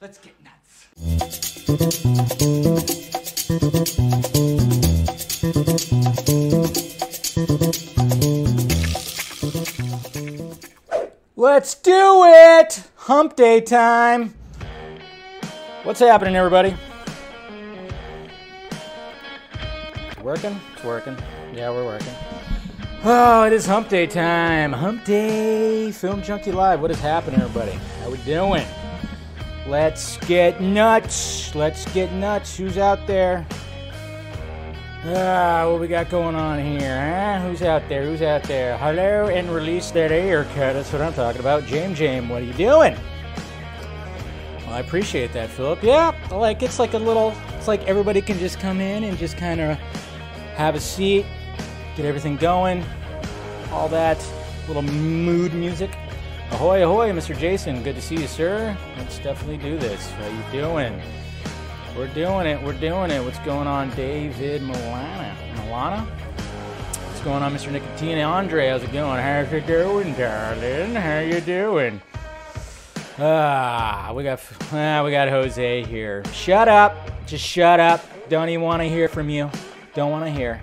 Let's get nuts. Let's do it! Hump day time. What's happening, everybody? Working? It's working. Yeah, we're working. Oh, it is hump day time. Hump day. Film Junkee Live. What is happening, everybody? How are we doing? Let's get nuts. Let's get nuts. Who's out there? Ah, what we got going on here? Huh? Who's out there? Who's out there? Hello and release that Ayer cut. That's what I'm talking about. James, James, what are you doing? Well, I appreciate that, Philip. Yeah, like it's like a little. It's like everybody can just come in and just kind of have a seat, get everything going, all that little mood music. Ahoy, ahoy, Mr. Jason. Good to see you, sir. Let's definitely do this. How you doing? We're doing it. We're doing it. What's going on, David Milana? Milana? What's going on, Mr. Nicotina? Andre, how's it going? How's it doing, darling? How you doing? Ah, we got ah, we got Jose here. Shut up. Just shut up. Don't even want to hear from you. Don't want to hear.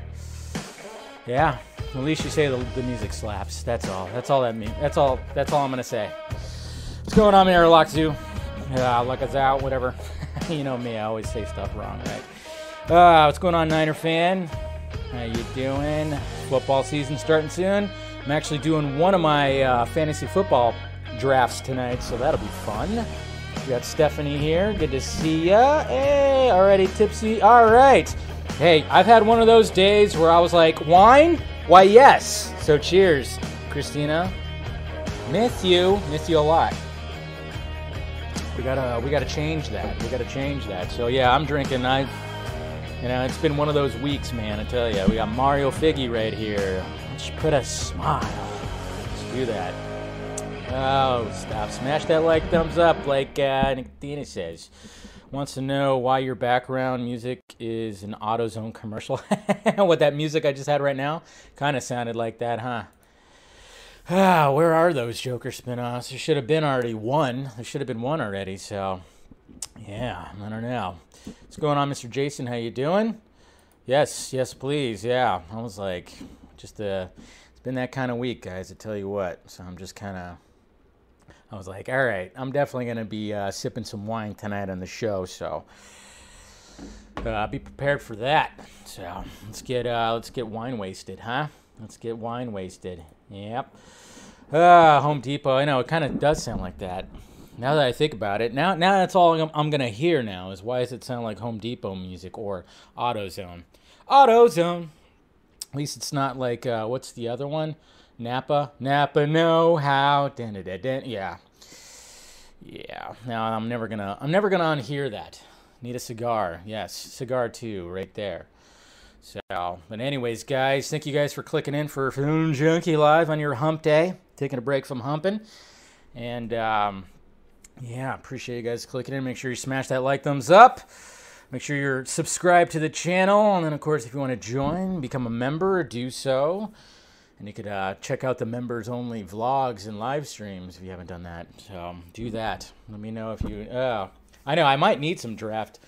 Yeah, at least you say the, the music slaps. That's all. That's all that means. That's all. That's all I'm gonna say. What's going on, Airlock Zoo? Yeah, luck is out. Whatever. you know me. I always say stuff wrong, right? Uh, what's going on, Niner fan? How you doing? Football season starting soon. I'm actually doing one of my uh, fantasy football drafts tonight, so that'll be fun. We got Stephanie here. Good to see ya. Hey, already tipsy. All right. Hey, I've had one of those days where I was like, wine? Why, yes. So cheers, Christina. Miss you. Miss you a lot. We gotta, we gotta change that. We gotta change that. So yeah, I'm drinking. I, you know, it's been one of those weeks, man. I tell you, we got Mario Figgy right here. Let's put a smile. Let's do that. Oh, stop! Smash that like thumbs up, like uh, Nicotina says. Wants to know why your background music is an AutoZone commercial. what that music I just had right now kind of sounded like that, huh? Ah, where are those Joker spin-offs? There should have been already one. There should have been one already. So, yeah, I don't know. What's going on, Mr. Jason? How you doing? Yes, yes, please. Yeah, I was like, just uh, it's been that kind of week, guys. I tell you what. So I'm just kind of. I was like, all right, I'm definitely gonna be uh, sipping some wine tonight on the show. So. Uh, be prepared for that. So let's get uh, let's get wine wasted, huh? Let's get wine wasted. Yep. Uh, Home Depot. I know it kind of does sound like that. Now that I think about it, now now that's all I'm, I'm gonna hear now is why does it sound like Home Depot music or AutoZone? AutoZone. At least it's not like uh, what's the other one? Napa. Napa know how. Yeah. Yeah. Now I'm never gonna I'm never gonna unhear that. Need a cigar. Yes, cigar too, right there. So, but anyways, guys, thank you guys for clicking in for Film Junkee Live on your hump day. Taking a break from humping. And um, yeah, appreciate you guys clicking in. Make sure you smash that like thumbs up. Make sure you're subscribed to the channel. And then, of course, if you want to join, become a member, do so. And you could uh, check out the members only vlogs and live streams if you haven't done that. So do that. Let me know if you. Oh, I know I might need some draft,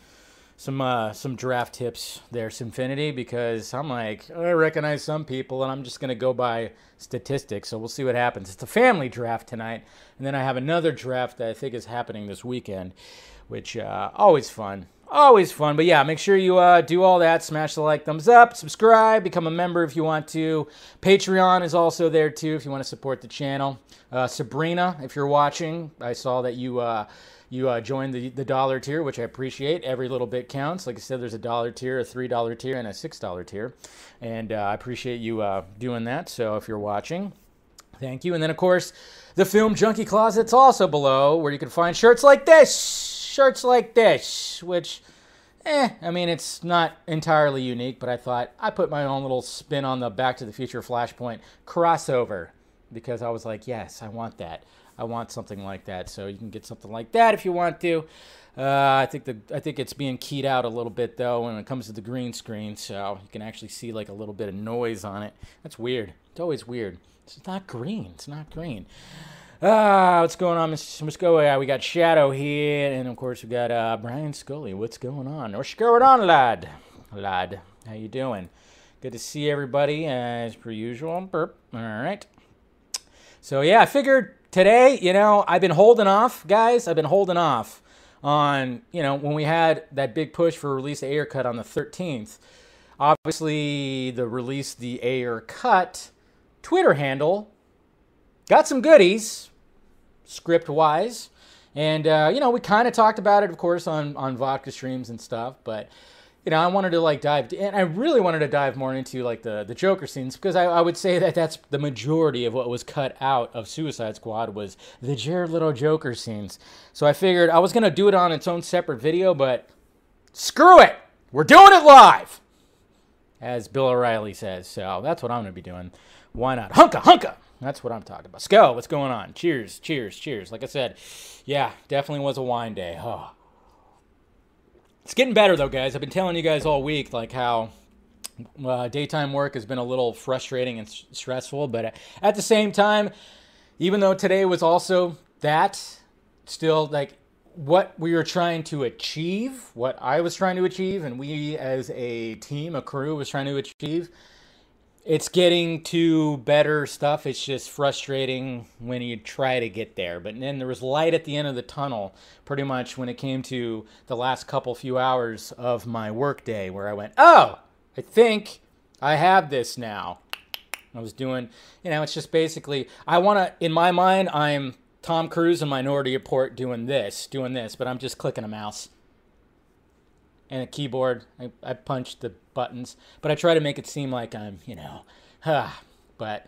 some uh, some draft tips there, Symfinity, because I'm like I recognize some people, and I'm just gonna go by statistics. So we'll see what happens. It's a family draft tonight, and then I have another draft that I think is happening this weekend, which uh, always fun. Always fun, but yeah, make sure you uh, do all that. Smash the like, thumbs up, subscribe, become a member if you want to. Patreon is also there too if you want to support the channel. Uh, Sabrina, if you're watching, I saw that you uh, you uh, joined the, the dollar tier, which I appreciate. Every little bit counts. Like I said, there's a dollar tier, a three dollar tier, and a six dollar tier, and uh, I appreciate you uh, doing that. So if you're watching, thank you. And then of course, the Film Junkee Closet's also below, where you can find shirts like this shirts like this, which, eh, I mean, it's not entirely unique, but I thought I put my own little spin on the Back to the Future Flashpoint crossover because I was like, yes, I want that. I want something like that. So you can get something like that if you want to. Uh, I think the I think it's being keyed out a little bit though when it comes to the green screen, so you can actually see like a little bit of noise on it. That's weird. It's always weird. It's not green. It's not green. Ah, what's going on, Mr. Musco? Yeah, we got Shadow here, and of course we got uh, Brian Scully. What's going on? What's going on, lad? Lad, how you doing? Good to see everybody as per usual. Burp. All right. So yeah, I figured today, you know, I've been holding off, guys. I've been holding off on, you know, when we had that big push for release the Ayer cut on the 13th. Obviously, the release the Ayer cut Twitter handle got some goodies, script wise. And, uh, you know, we kind of talked about it, of course, on, on vodka streams and stuff. But, you know, I wanted to, like, dive, and I really wanted to dive more into, like, the, the Joker scenes because I, I would say that that's the majority of what was cut out of Suicide Squad was the Jared Leto Joker scenes. So I figured I was going to do it on its own separate video, but screw it! We're doing it live! As Bill O'Reilly says. So that's what I'm going to be doing. Why not? Hunka, hunka! That's what I'm talking about. Sko, what's going on? Cheers, cheers, cheers. Like I said, yeah, definitely was a wine day. Oh. It's getting better though, guys. I've been telling you guys all week like how uh, daytime work has been a little frustrating and stressful, but at the same time, even though today was also that, still like what we were trying to achieve, what I was trying to achieve, and we as a team, a crew, was trying to achieve it's getting to better stuff. It's just frustrating when you try to get there. But then there was light at the end of the tunnel, pretty much when it came to the last couple few hours of my workday, where I went, oh, I think I have this now. I was doing, you know, it's just basically, I want to, in my mind, I'm Tom Cruise in Minority Report doing this, doing this, but I'm just clicking a mouse and a keyboard. I, I punch the buttons, but I try to make it seem like I'm, you know, huh. But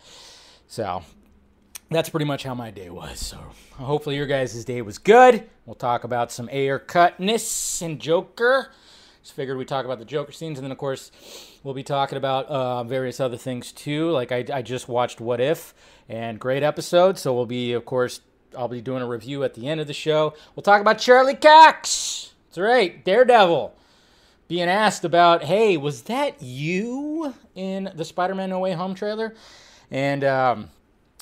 so that's pretty much how my day was. So hopefully your guys' day was good. We'll talk about some Ayer cutness and Joker. Just figured we'd talk about the Joker scenes, and then of course we'll be talking about uh, various other things too. Like I, I just watched What If, and great episode. So we'll be, of course, I'll be doing a review at the end of the show. We'll talk about Charlie Cox. That's right, Daredevil being asked about, hey, was that you in the Spider Man No Way Home trailer? And um,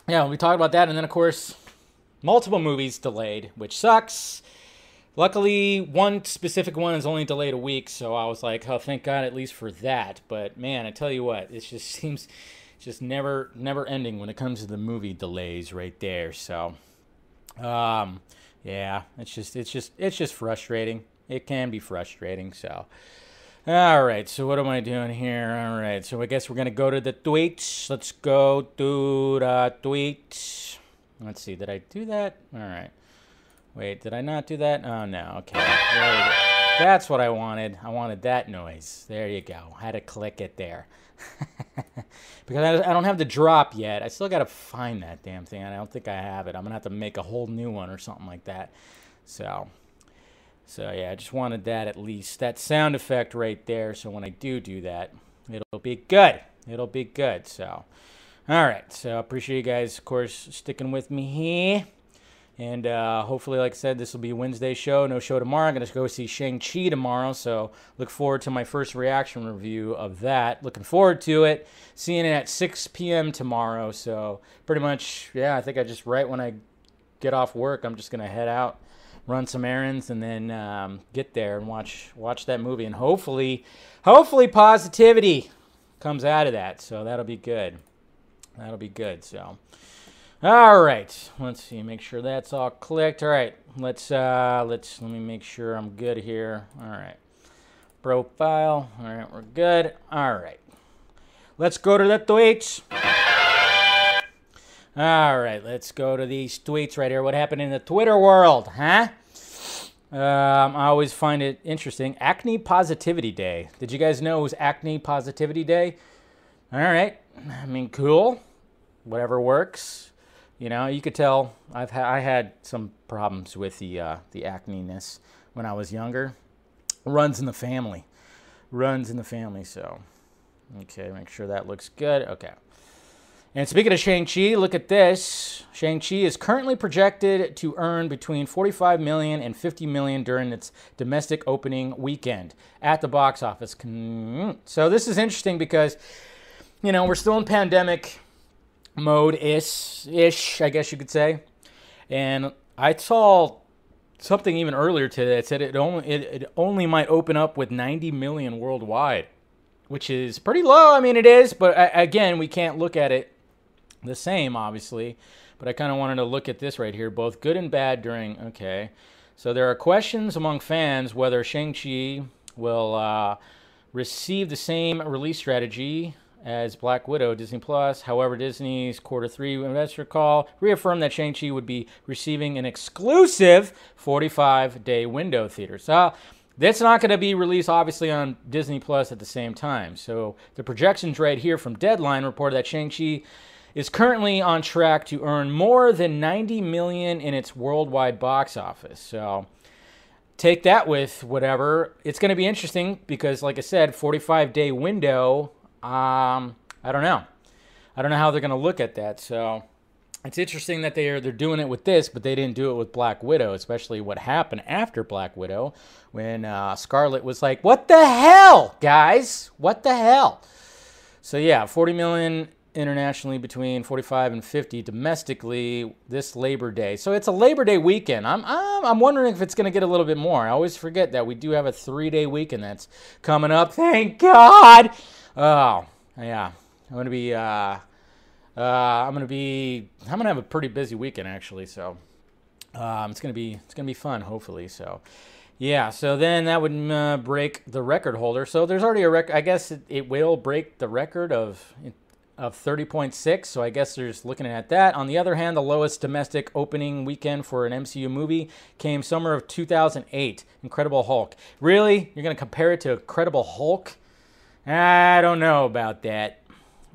yeah, we talked about that. And then, of course, multiple movies delayed, which sucks. Luckily, one specific one is only delayed a week, so I was like, oh, thank God at least for that. But man, I tell you what, it just seems just never, never ending when it comes to the movie delays right there. So, um, yeah, it's just, it's just, it's just frustrating. It can be frustrating. So, all right, so what am I doing here? All right, so I guess we're to go to the tweets. Let's go to the tweets. Let's see, did I do that? All right. Wait, did I not do that? Oh, no. Okay. That's what I wanted. I wanted that noise. There you go. I had to click it there. because I don't have the drop yet. I still got to find that damn thing. I don't think I have it. I'm going to have to make a whole new one or something like that. So, so yeah, I just wanted that at least, that sound effect right there. So when I do do that, it'll be good. It'll be good. So, all right. So I appreciate you guys, of course, sticking with me here. And uh, hopefully, like I said, this will be Wednesday show. No show tomorrow. I'm going to go see Shang-Chi tomorrow. So look forward to my first reaction review of that. Looking forward to it. Seeing it at 6 p.m. tomorrow. So pretty much, yeah, I think I just, right when I get off work, I'm just to head out run some errands, and then um, get there and watch watch that movie. And hopefully, hopefully, positivity comes out of that. So that'll be good. That'll be good. So. All right, let's see. Make sure that's all clicked. All right, let's uh, let's let me make sure I'm good here. All right, profile. All right, we're good. All right, let's go to the tweets. All right, let's go to these tweets right here. What happened in the Twitter world, huh? Um, I always find it interesting. Acne Positivity Day. Did you guys know it was Acne Positivity Day? All right. I mean, cool. Whatever works. You know, you could tell I've ha- I had some problems with the uh, the acne-ness when I was younger. Runs in the family. Runs in the family. So, okay, make sure that looks good. Okay. And speaking of Shang-Chi, look at this. Shang-Chi is currently projected to earn between 45 million and 50 million during its domestic opening weekend at the box office. Mm. So this is interesting because, you know, we're still in pandemic mode ish, ish, I guess you could say. And I saw something even earlier today that said it only it, it only might open up with 90 million worldwide, which is pretty low. I mean, it is, but again, we can't look at it the same, obviously. But I kind of wanted to look at this right here, both good and bad during. Okay, so there are questions among fans whether Shang-Chi will uh, receive the same release strategy as Black Widow, Disney Plus. However, Disney's quarter three investor call reaffirmed that Shang-Chi would be receiving an exclusive 45 day window theater. So that's not going to be released, obviously, on Disney Plus at the same time. So the projections right here from Deadline reported that Shang-Chi is currently on track to earn more than 90 million in its worldwide box office. So take that with whatever. It's going to be interesting because, like I said, 45 day window. Um, I don't know. I don't know how they're going to look at that. So it's interesting that they're they're doing it with this, but they didn't do it with Black Widow, especially what happened after Black Widow when uh, Scarlet was like, "What the hell, guys? What the hell?" So yeah, 40 million internationally between 45 and 50 domestically this Labor Day. So it's a Labor Day weekend. I'm I'm, I'm wondering if it's going to get a little bit more. I always forget that we do have a 3-day weekend that's coming up. Thank God. Oh, yeah. I'm going to be uh, uh, I'm going to be I'm going to have a pretty busy weekend actually, so um, it's going to be it's going to be fun hopefully. So yeah, so then that would uh, break the record holder. So there's already a record. I guess it, it, will break the record of of 30.6. So I guess there's looking at that. On the other hand, the lowest domestic opening weekend for an MCU movie came summer of 2008. Incredible Hulk. Really? You're going to compare it to Incredible Hulk? I don't know about that.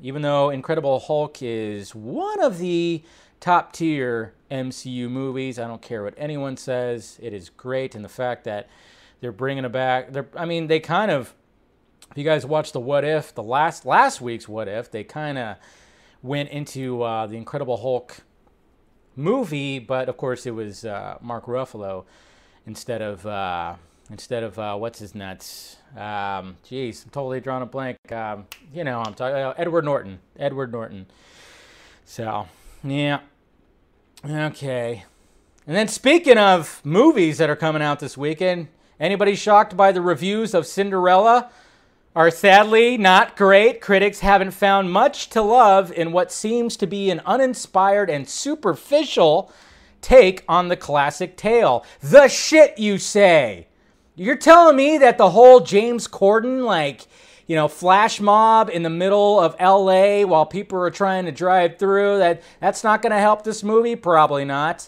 Even though Incredible Hulk is one of the top tier MCU movies, I don't care what anyone says. It is great, and the fact that they're bringing it back. They're, I mean, they kind of if you guys watched the What If, the last last week's What If, they kind of went into uh, the Incredible Hulk movie, but of course it was uh, Mark Ruffalo instead of uh, instead of uh, what's his nuts. Um, geez, I'm totally drawing a blank. Um, you know, I'm talking uh, Edward Norton. Edward Norton. So yeah, okay. And then speaking of movies that are coming out this weekend, anybody shocked by the reviews of Cinderella? Are sadly not great. Critics haven't found much to love in what seems to be an uninspired and superficial take on the classic tale. The shit you say. You're telling me that the whole James Corden, like, you know, flash mob in the middle of LA while people are trying to drive through, that that's not going to help this movie? Probably not.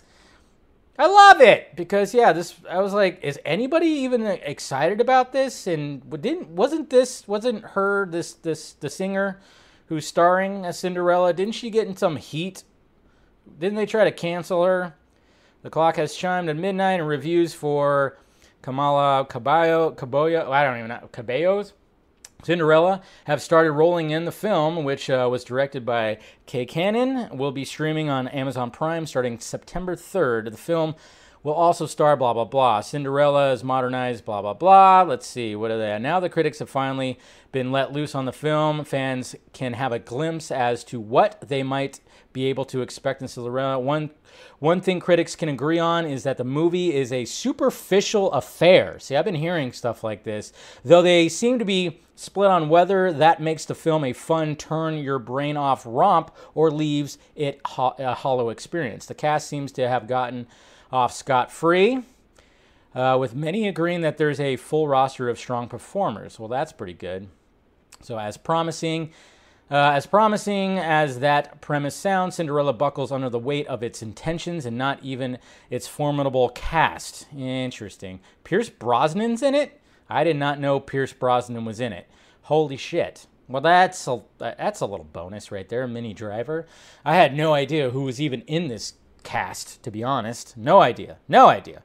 I love it because yeah, this I was like, is anybody even excited about this? And didn't wasn't this wasn't her this this the singer who's starring as Cinderella? Didn't she get in some heat? Didn't they try to cancel her? The clock has chimed at midnight, and reviews for Camila Cabello, Caboya, I don't even know, Cabello's Cinderella have started rolling in the film, which uh, was directed by Kay Cannon, will be streaming on Amazon Prime starting September 3rd. The film will also star blah blah blah. Cinderella is modernized blah blah blah. Let's see, what are they? Now the critics have finally been let loose on the film. Fans can have a glimpse as to what they might be able to expect in Cinderella. One one thing critics can agree on is that the movie is a superficial affair. See, I've been hearing stuff like this, though they seem to be split on whether that makes the film a fun turn your brain off romp or leaves it a hollow experience. The cast seems to have gotten off scot free, uh, with many agreeing that there's a full roster of strong performers. Well, that's pretty good. So, as promising. Uh, as promising as that premise sounds, Cinderella buckles under the weight of its intentions and not even its formidable cast. Interesting. Pierce Brosnan's in it? I did not know Pierce Brosnan was in it. Holy shit. Well, that's a that's a little bonus right there, Minnie Driver. I had no idea who was even in this cast, to be honest. No idea. No idea.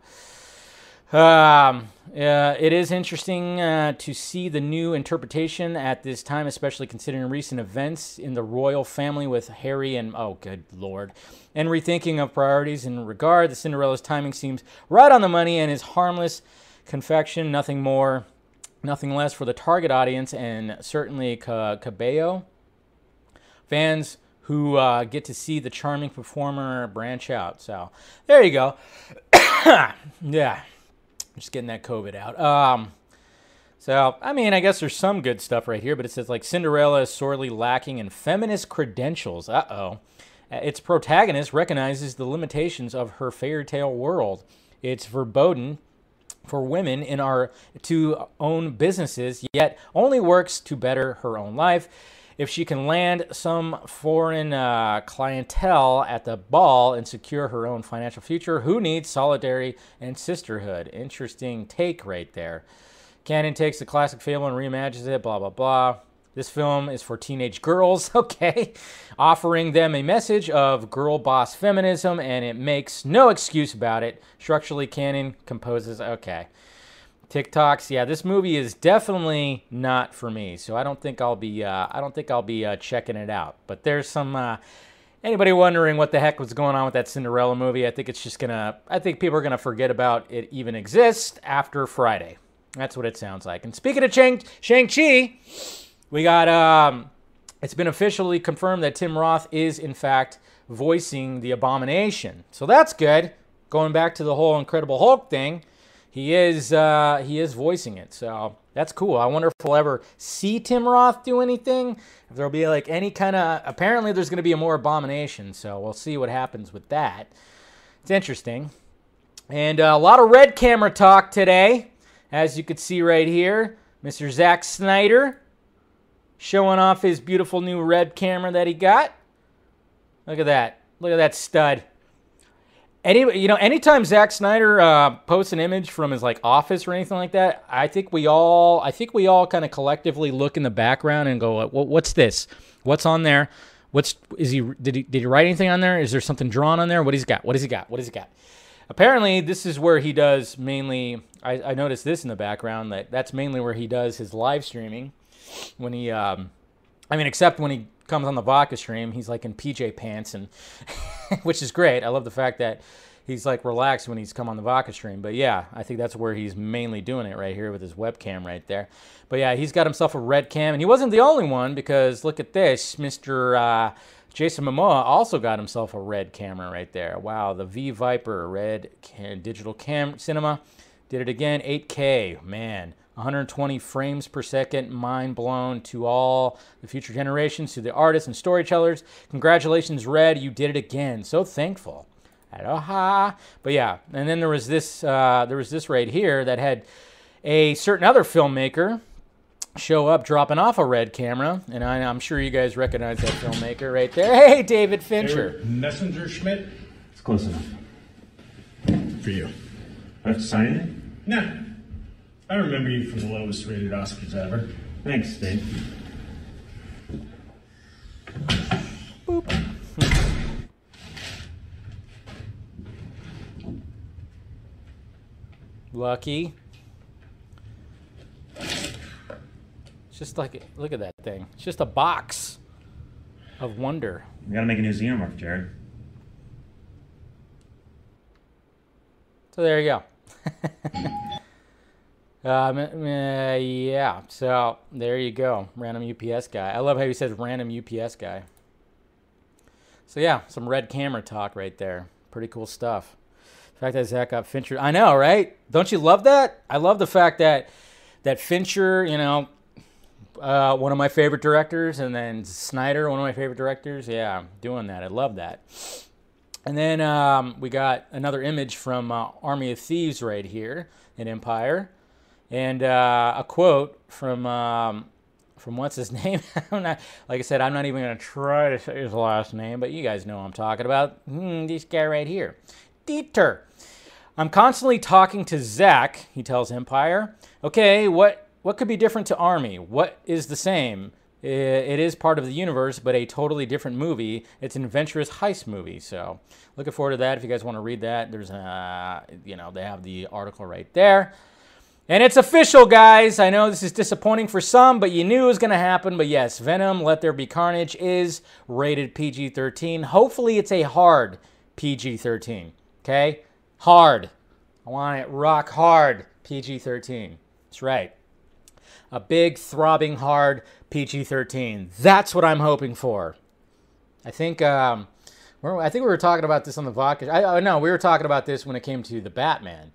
Um, uh, it is interesting uh, to see the new interpretation at this time, especially considering recent events in the royal family with Harry and oh, good lord, and rethinking of priorities in regard. The Cinderella's timing seems right on the money and is harmless confection, nothing more, nothing less for the target audience, and certainly Cabello fans who uh, get to see the charming performer branch out. So there you go. yeah, just getting that COVID out. Um, so, I mean, I guess there's some good stuff right here, but it says like Cinderella is sorely lacking in feminist credentials. Uh oh. Its protagonist recognizes the limitations of her fairy tale world. It's verboten for women in our to own businesses, yet only works to better her own life. If she can land some foreign uh, clientele at the ball and secure her own financial future, who needs solidarity and sisterhood? Interesting take right there. Cannon takes the classic fable and reimagines it, blah, blah, blah. This film is for teenage girls, okay, offering them a message of girl boss feminism, and it makes no excuse about it. Structurally, Cannon composes, okay. TikToks, yeah, this movie is definitely not for me, so I don't think I'll be, uh, I don't think I'll be uh, checking it out. But there's some, uh, anybody wondering what the heck was going on with that Cinderella movie? I think it's just gonna, I think people are gonna forget about it even exists after Friday. That's what it sounds like. And speaking of Shang Shang-Chi, we got um it's been officially confirmed that Tim Roth is in fact voicing the abomination. So that's good. Going back to the whole Incredible Hulk thing, he is uh, he is voicing it. So that's cool. I wonder if we'll ever see Tim Roth do anything. If there'll be like any kind of apparently there's going to be a more abomination. So we'll see what happens with that. It's interesting. And uh, a lot of red camera talk today. As you can see right here, Mr. Zack Snyder showing off his beautiful new red camera that he got. Look at that. Look at that stud. Any, you know, anytime Zack Snyder uh, posts an image from his like office or anything like that, I think we all, I think we all kind of collectively look in the background and go, "What's this? What's on there? What's is he? Did he did he write anything on there? Is there something drawn on there? What has he got? What has he got? What has he got?" Apparently, this is where he does mainly. I, I noticed this in the background that that's mainly where he does his live streaming. When he, um, I mean, except when he comes on the vodka stream, he's like in PJ pants, and which is great. I love the fact that he's like relaxed when he's come on the vodka stream. But yeah, I think that's where he's mainly doing it right here with his webcam right there. But yeah, he's got himself a red cam, and he wasn't the only one because look at this, Mister. Uh, Jason Momoa also got himself a red camera right there. Wow, the V Viper red digital cam cinema did it again. 8K, man. 120 frames per second, mind blown to all the future generations, to the artists and storytellers. Congratulations, Red, you did it again. So thankful. Aloha. But yeah, and then there was this, uh, there was this right here that had a certain other filmmaker show up dropping off a red camera, and I, am sure you guys recognize that filmmaker right there. Hey, David Fincher. Messenger Schmidt. It's close enough. For you. I have to sign it? Nah. I remember you from the lowest rated Oscars ever. Thanks, Dave. Boop. Lucky. just like, look at that thing. It's just a box of wonder. We gotta make a new xenomorph, Jared. So there you go. um, uh, yeah, so there you go. Random UPS guy. I love how he says random UPS guy. So yeah, some red camera talk right there. Pretty cool stuff. The fact that Zack got Fincher. I know, right? Don't you love that? I love the fact that that Fincher, you know, uh, one of my favorite directors, and then Snyder, one of my favorite directors. Yeah, doing that. I love that. And then um, we got another image from uh, Army of Thieves right here in Empire, and uh, a quote from um, from what's his name? not, like I said, I'm not even going to try to say his last name, but you guys know I'm talking about. Hmm, this guy right here, Dieter. I'm constantly talking to Zack. He tells Empire. Okay, what what could be different to Army? What is the same? It is part of the universe, but a totally different movie. It's an adventurous heist movie. So, looking forward to that. If you guys want to read that, there's a, you know, they have the article right there. And it's official, guys. I know this is disappointing for some, but you knew it was going to happen. But yes, Venom, Let There Be Carnage is rated PG 13. Hopefully, it's a hard PG 13. Okay? Hard. I want it rock hard PG 13. That's right a big, throbbing, hard PG 13. That's what I'm hoping for. I think um, I think we were talking about this on the vodka. I no, we were talking about this when it came to the Batman.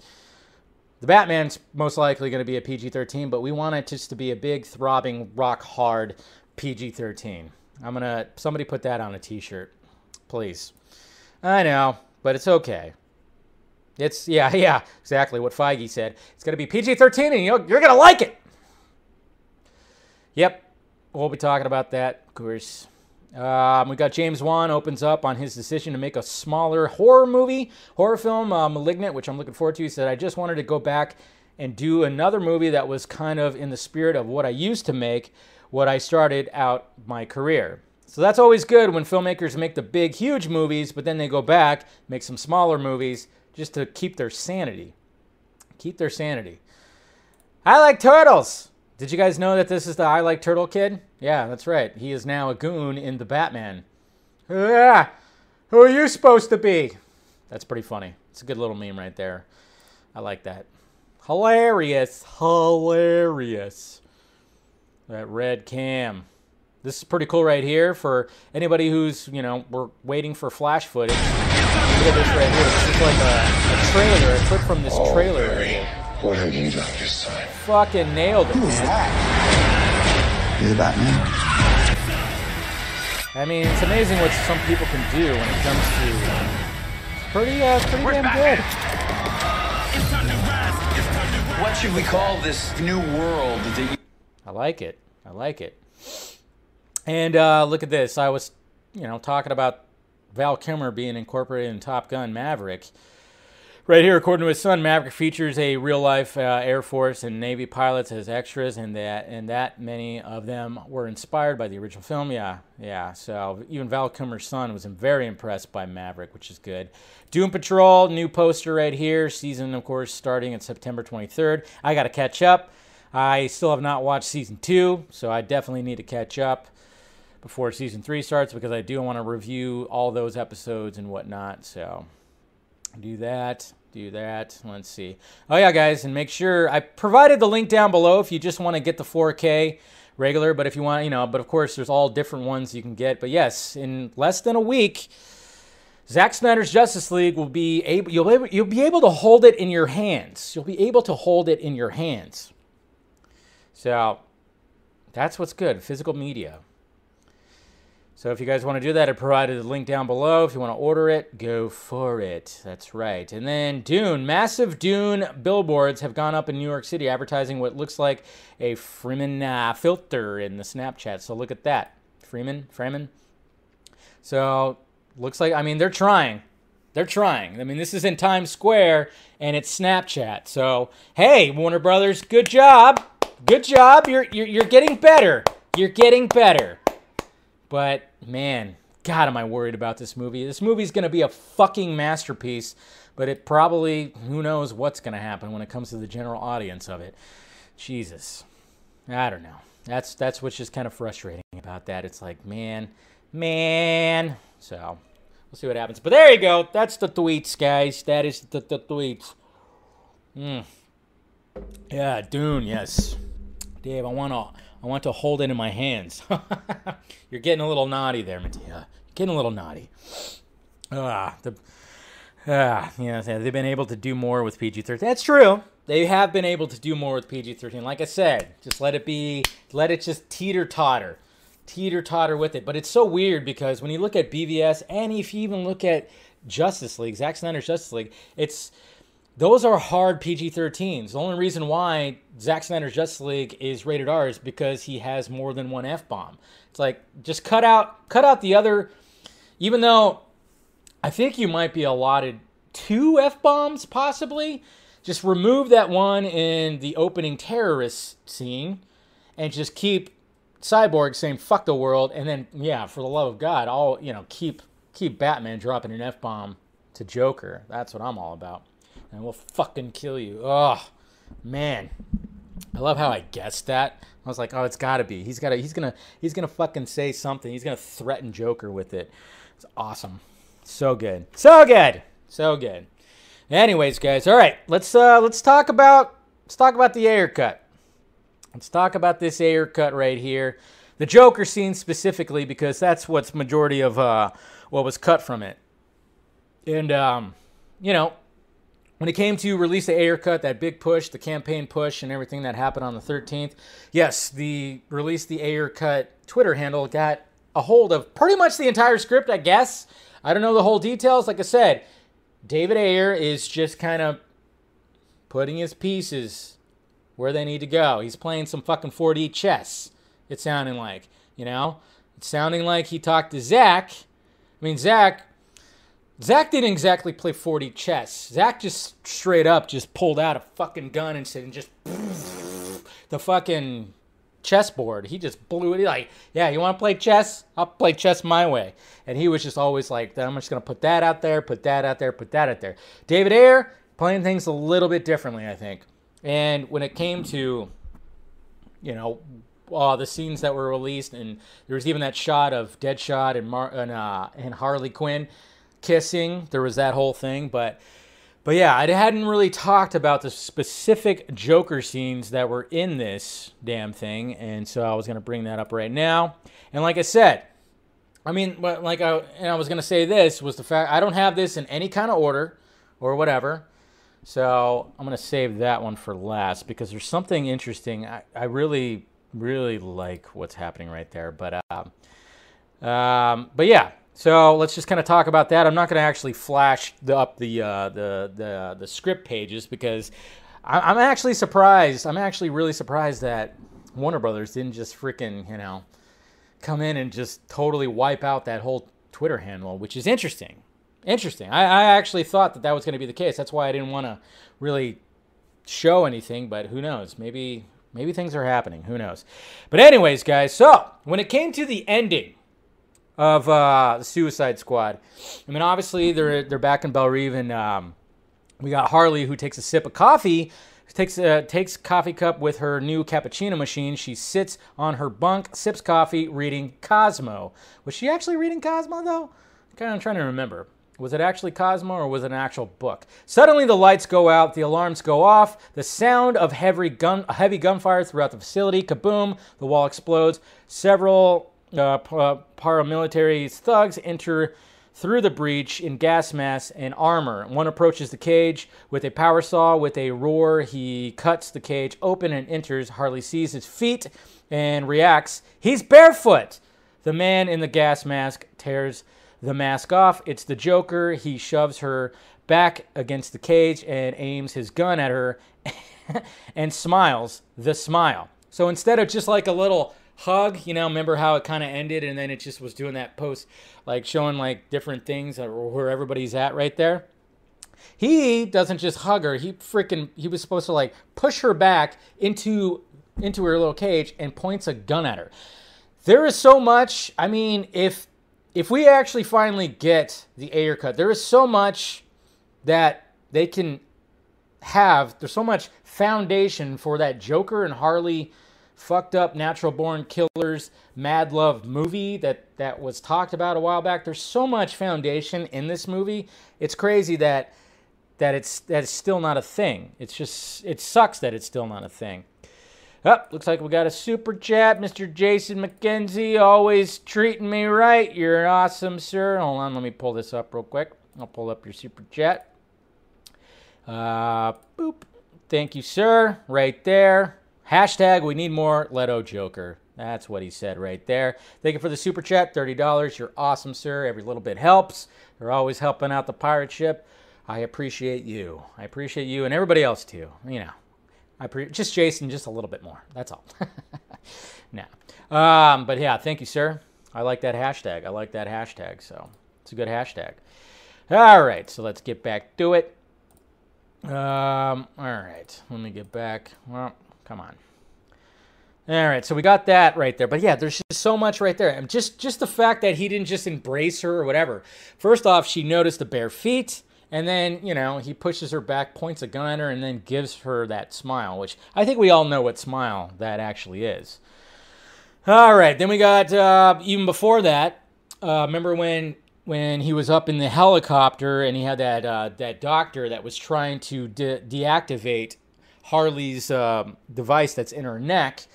The Batman's most likely going to be a PG-13, but we want it just to be a big, throbbing, rock hard PG-13. I'm gonna somebody put that on a T-shirt, please. I know, but it's okay. It's yeah, yeah, exactly what Feige said. It's gonna be PG-13, and you're, you're gonna like it. Yep, we'll be talking about that, of course. Um, we got James Wan opens up on his decision to make a smaller horror movie, horror film, uh, *Malignant*, which I'm looking forward to. He said, "I just wanted to go back and do another movie that was kind of in the spirit of what I used to make, what I started out my career." So that's always good when filmmakers make the big, huge movies, but then they go back, make some smaller movies, just to keep their sanity. Keep their sanity. I like turtles. Did you guys know that this is the I Like Turtle kid? Yeah, that's right. He is now a goon in the Batman. Yeah, who are you supposed to be? That's pretty funny. It's a good little meme right there. I like that. Hilarious. Hilarious. That red cam. This is pretty cool right here for anybody who's, you know, we're waiting for flash footage. Look at this right here. Is like a, a trailer, a clip from this trailer. What have you done this time? Fucking nailed it, Who's man. that? You're the Batman? I mean, it's amazing what some people can do when it comes to it's pretty, uh, pretty damn good. What should we call this new world that you I like it. I like it. And uh, look at this. I was, you know, talking about Val Kilmer being incorporated in Top Gun Maverick. Right here, according to his son, Maverick features a real-life uh, Air Force and Navy pilots as extras, and that and that many of them were inspired by the original film. Yeah, yeah. So even Val Kilmer's son was very impressed by Maverick, which is good. Doom Patrol, new poster right here. Season, of course, starting at September 23rd. I got to catch up. I still have not watched season two, so I definitely need to catch up before season three starts because I do want to review all those episodes and whatnot. So do that, do that. Let's see. Oh yeah, guys, and make sure I provided the link down below if you just want to get the 4K regular. But if you want, you know, but of course there's all different ones you can get. But yes, in less than a week. Zack Snyder's Justice League will be able you'll be able, you'll be able to hold it in your hands. You'll be able to hold it in your hands. So that's what's good, physical media. So if you guys want to do that, I provided the link down below. If you want to order it, go for it. That's right. And then Dune, massive Dune billboards have gone up in New York City advertising what looks like a Freeman uh, filter in the Snapchat. So look at that. Freeman, Freeman. So looks like I mean they're trying. They're trying. I mean this is in Times Square and it's Snapchat. So hey, Warner Brothers, good job. Good job. You're you're, you're getting better. You're getting better. But man, God, am I worried about this movie? This movie's gonna be a fucking masterpiece, but it probably who knows what's gonna happen when it comes to the general audience of it. Jesus, I don't know. That's that's what's just kind of frustrating about that. It's like, man, man. So we'll see what happens. But there you go. That's the tweets, guys. That is the, the tweets. Mm. Yeah, Dune. Yes, Dave. I want to. I want to hold it in my hands. You're getting a little naughty there, Mattia. Getting a little naughty. Ah, the ah, yeah, they've been able to do more with PG-13. That's true. They have been able to do more with PG-13. Like I said, just let it be. Let it just teeter totter, teeter totter with it. But it's so weird because when you look at BVS and if you even look at Justice League, Zack Snyder's Justice League, it's those are hard PG 13s. The only reason why Zack Snyder's Justice League is rated R is because he has more than one F bomb. It's like just cut out cut out the other even though I think you might be allotted two F bombs possibly. Just remove that one in the opening terrorist scene and just keep Cyborg saying fuck the world and then yeah, for the love of God, I'll, you know, keep keep Batman dropping an F bomb to Joker. That's what I'm all about and we'll fucking kill you. Oh, man. I love how I guessed that. I was like, oh, it's got to be. He's got to. He's gonna. He's gonna fucking say something. He's gonna threaten Joker with it. It's awesome. So good. So good. So good. Anyways, guys. All right. Let's uh let's talk about let's talk about the Ayer cut. Let's talk about this Ayer cut right here. the Joker scene specifically because that's what's majority of uh, what was cut from it. And um, you know, when it came to release the Ayer cut, that big push, the campaign push, and everything that happened on the 13th, yes, the release the Ayer cut Twitter handle got a hold of pretty much the entire script, I guess. I don't know the whole details. Like I said, David Ayer is just kind of putting his pieces where they need to go. He's playing some fucking 4D chess. It's sounding like, you know, it's sounding like he talked to Zack. I mean, Zack Zack didn't exactly play 40 chess. Zack just straight up just pulled out a fucking gun and said, and just the fucking chessboard. He just blew it. Like, yeah, you want to play chess? I'll play chess my way. And he was just always like, I'm just going to put that out there, put that out there, put that out there. David Ayer playing things a little bit differently, I think. And when it came to, you know, uh, the scenes that were released, and there was even that shot of Deadshot and, Mar- and, uh, and Harley Quinn kissing. There was that whole thing, but but yeah, I hadn't really talked about the specific Joker scenes that were in this damn thing, and so I was gonna bring that up right now. And like I said, I mean, like I and I was gonna say this was the fact I don't have this in any kind of order or whatever. So I'm gonna save that one for last because there's something interesting. I, I really really like what's happening right there, but um, um, but yeah, so let's just kind of talk about that. I'm not going to actually flash the, up the, uh, the, the, the script pages because I, am actually surprised. I'm actually really surprised that Warner Brothers didn't just freaking, you know, come in and just totally wipe out that whole Twitter handle, which is interesting. Interesting. I, I actually thought that that was going to be the case. That's why I didn't want to really show anything, but who knows? Maybe maybe things are happening. Who knows? But anyways, guys, so when it came to the ending of uh, the Suicide Squad. I mean, obviously they're they're back in Belle Reve, and um, we got Harley who takes a sip of coffee. Takes uh, takes coffee cup with her new cappuccino machine. She sits on her bunk, sips coffee, reading Cosmo. Was she actually reading Cosmo though? Kind of trying to remember. Was it actually Cosmo or was it an actual book? Suddenly the lights go out, the alarms go off, the sound of heavy gun heavy gunfire throughout the facility. Kaboom! The wall explodes. Several uh, paramilitary thugs enter through the breach in gas masks and armor. One approaches the cage with a power saw. With a roar, he cuts the cage open and enters. Harley sees his feet and reacts. He's barefoot. The man in the gas mask tears the mask off. It's the Joker. He shoves her back against the cage and aims his gun at her and smiles the smile. So instead of just like a little hug. You know, remember how it kind of ended, and then it just was doing that post, like showing like different things where everybody's at right there. He doesn't just hug her. He freaking he was supposed to like push her back into into her little cage and points a gun at her. There is so much. I mean, if if we actually finally get the Ayer cut, there is so much that they can have. There's so much foundation for that Joker and Harley fucked up natural born killers mad love movie that that was talked about a while back. There's so much foundation in this movie. It's crazy that that it's that it's still not a thing. It's just it sucks that it's still not a thing. Oh, looks like we got a super chat. Mr jason mckenzie always treating me right. You're awesome sir. Hold on let me pull this up real quick. I'll pull up your super chat. Uh boop. Thank you sir. Right there Hashtag we need more Leto Joker. That's what he said right there. Thank you for the super chat, $30. You're awesome, sir. Every little bit helps. You're always helping out the pirate ship. I appreciate you. I appreciate you and everybody else too. You know, I pre- just Jason, just a little bit more. That's all. no, um, but yeah, thank you, sir. I like that hashtag. I like that hashtag. So it's a good hashtag. All right, so let's get back to it. Um, all right, let me get back. Well, Come on. All right, so we got that right there. But yeah, there's just so much right there. And just just the fact that he didn't just embrace her or whatever. First off, she noticed the bare feet, and then, you know, he pushes her back, points a gun at her, and then gives her that smile, which I think we all know what smile that actually is. All right, then we got uh, even before that. Uh, remember when when he was up in the helicopter and he had that uh, that doctor that was trying to de- deactivate Harley's um, device that's in her neck.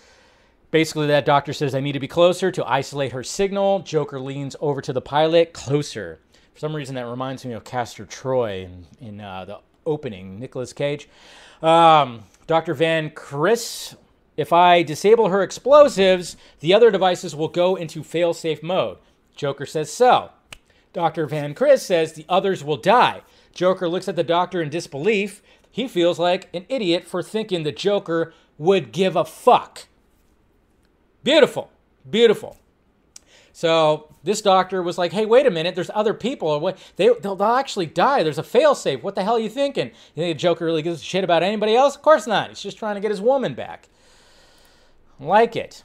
Basically, that doctor says, I need to be closer to isolate her signal. Joker leans over to the pilot, closer. For some reason, that reminds me of Castor Troy in, in uh, the opening, Nicolas Cage. Um, Dr. Van Chris, if I disable her explosives, the other devices will go into fail-safe mode. Joker says so. Dr. Van Chris says the others will die. Joker looks at the doctor in disbelief. He feels like an idiot for thinking the Joker would give a fuck. Beautiful. Beautiful. So this doctor was like, "Hey, wait a minute. There's other people. They they'll, they'll actually die. There's a failsafe. What the hell are you thinking? You think the Joker really gives a shit about anybody else? Of course not. He's just trying to get his woman back. Like it.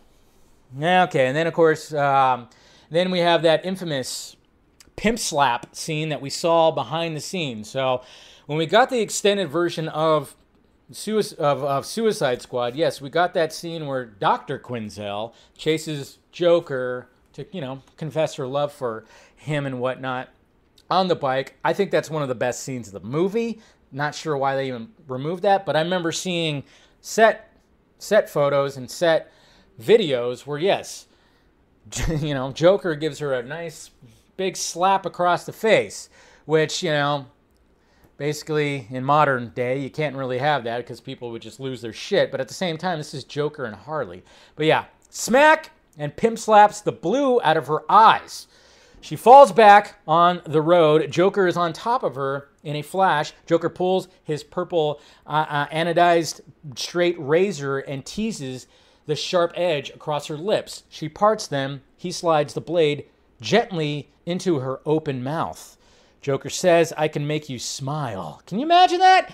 Okay. And then of course, um, then we have that infamous pimp slap scene that we saw behind the scenes. So when we got the extended version of of, of Suicide Squad, yes, we got that scene where Dr. Quinzel chases Joker to, you know, confess her love for him and whatnot on the bike. I think that's one of the best scenes of the movie. Not sure why they even removed that, but I remember seeing set set photos and set videos where yes, you know, Joker gives her a nice big slap across the face, which, you know, basically in modern day you can't really have that because people would just lose their shit, but at the same time this is Joker and Harley. But yeah, smack and pimp slaps the blue out of her eyes. She falls back on the road. Joker is on top of her in a flash. Joker pulls his purple uh, uh, anodized straight razor and teases the sharp edge across her lips. She parts them. He slides the blade gently into her open mouth. Joker says, I can make you smile. Can you imagine that?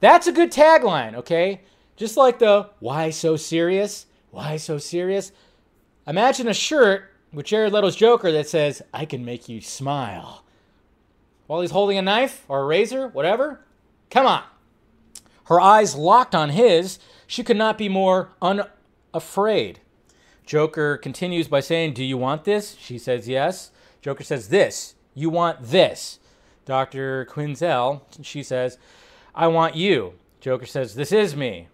That's a good tagline, okay? Just like the why so serious? Why so serious? Imagine a shirt with Jared Leto's Joker that says, I can make you smile. While he's holding a knife or a razor, whatever. Come on. Her eyes locked on his. She could not be more unafraid. Joker continues by saying, Do you want this? She says, Yes. Joker says, This. You want this. Dr. Quinzel, she says, I want you. Joker says, This is me.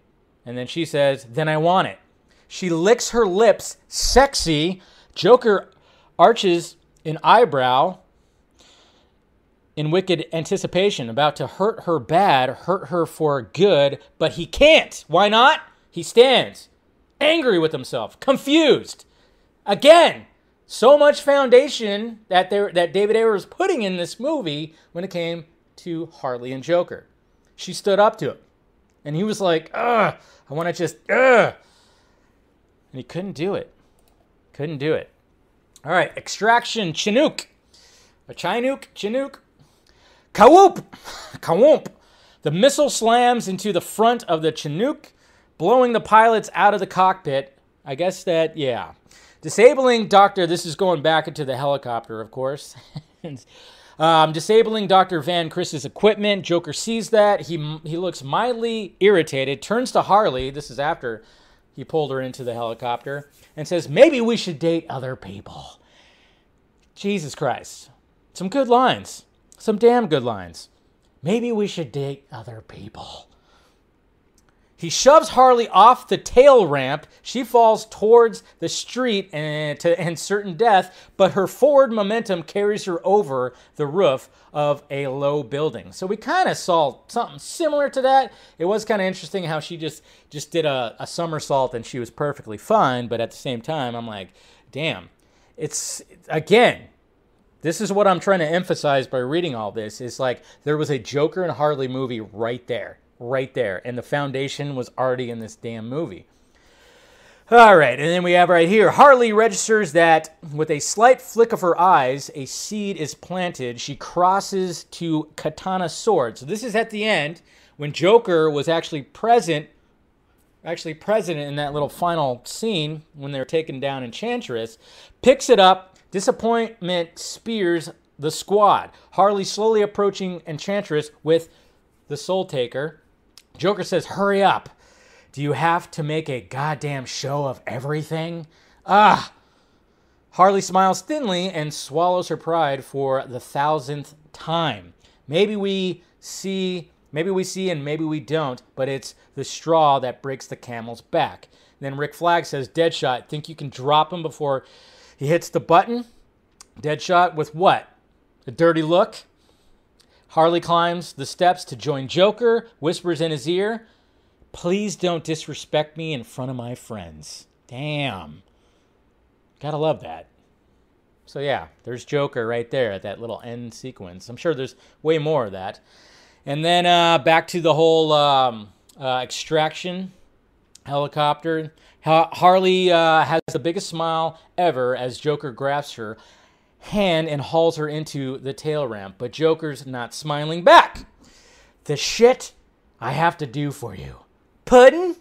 And then she says, Then I want it. She licks her lips, sexy. Joker arches an eyebrow in wicked anticipation, about to hurt her bad, hurt her for good, but he can't. Why not? He stands, angry with himself, confused. Again, so much foundation that there that David Ayer was putting in this movie when it came to Harley and Joker. She stood up to him. And he was like, ugh, I want to just, ugh. And he couldn't do it. Couldn't do it. All right, extraction Chinook. A Chinook, Chinook. Kawoop! Kawoop! The missile slams into the front of the Chinook, blowing the pilots out of the cockpit. I guess that, yeah. Disabling Dr. This is going back into the helicopter, of course. um, disabling Dr. Van Chris's equipment. Joker sees that. He, he looks mildly irritated, turns to Harley. This is after he pulled her into the helicopter and says, Maybe we should date other people. Jesus Christ. Some good lines. Some damn good lines. Maybe we should date other people. He shoves Harley off the tail ramp. She falls towards the street and to and certain death, but her forward momentum carries her over the roof of a low building. So we kind of saw something similar to that. It was kind of interesting how she just just did a, a somersault and she was perfectly fine, but at the same time, I'm like, damn, it's again. This is what I'm trying to emphasize by reading all this. Is like there was a Joker and Harley movie right there right there. And the foundation was already in this damn movie. All right, and then we have right here Harley registers that with a slight flick of her eyes, a seed is planted. She crosses to Katana Sword. So this is at the end when Joker was actually present, actually present in that little final scene when they're taking down Enchantress, picks it up. Disappointment spears the squad. Harley slowly approaching Enchantress with the Soul Taker. Joker says, Hurry up. Do you have to make a goddamn show of everything? Ah! Harley smiles thinly and swallows her pride for the thousandth time. Maybe we see, maybe we see, and maybe we don't, but it's the straw that breaks the camel's back. Then Rick Flag says, Deadshot, think you can drop him before he hits the button? Deadshot with what? A dirty look? Harley climbs the steps to join Joker, whispers in his ear, Please don't disrespect me in front of my friends. Damn. Gotta love that. So, yeah, there's Joker right there at that little end sequence. I'm sure there's way more of that. And then uh, back to the whole um, uh, extraction helicopter. Ha- Harley uh, has the biggest smile ever as Joker grabs her hand and hauls her into the tail ramp. But Joker's not smiling back. The shit I have to do for you. Puddin'?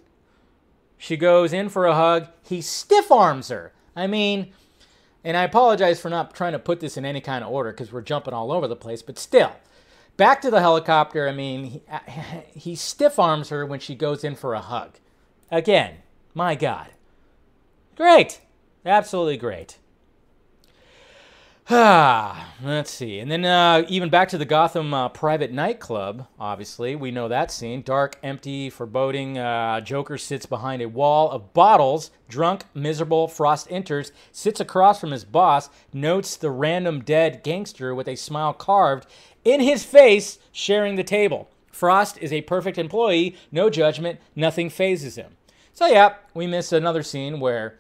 She goes in for a hug. He stiff arms her. I mean, and I apologize for not trying to put this in any kind of order because we're jumping all over the place, but still. Back to the helicopter. I mean, he, uh, he stiff arms her when she goes in for a hug. Again, my God. Great. Absolutely great. Ah, let's see. And then uh, even back to the Gotham uh, private nightclub, obviously. We know that scene. Dark, empty, foreboding. Uh, Joker sits behind a wall of bottles. Drunk, miserable, Frost enters, sits across from his boss, notes the random dead gangster with a smile carved in his face, sharing the table. Frost is a perfect employee, no judgment, nothing phases him. So, yeah, we miss another scene where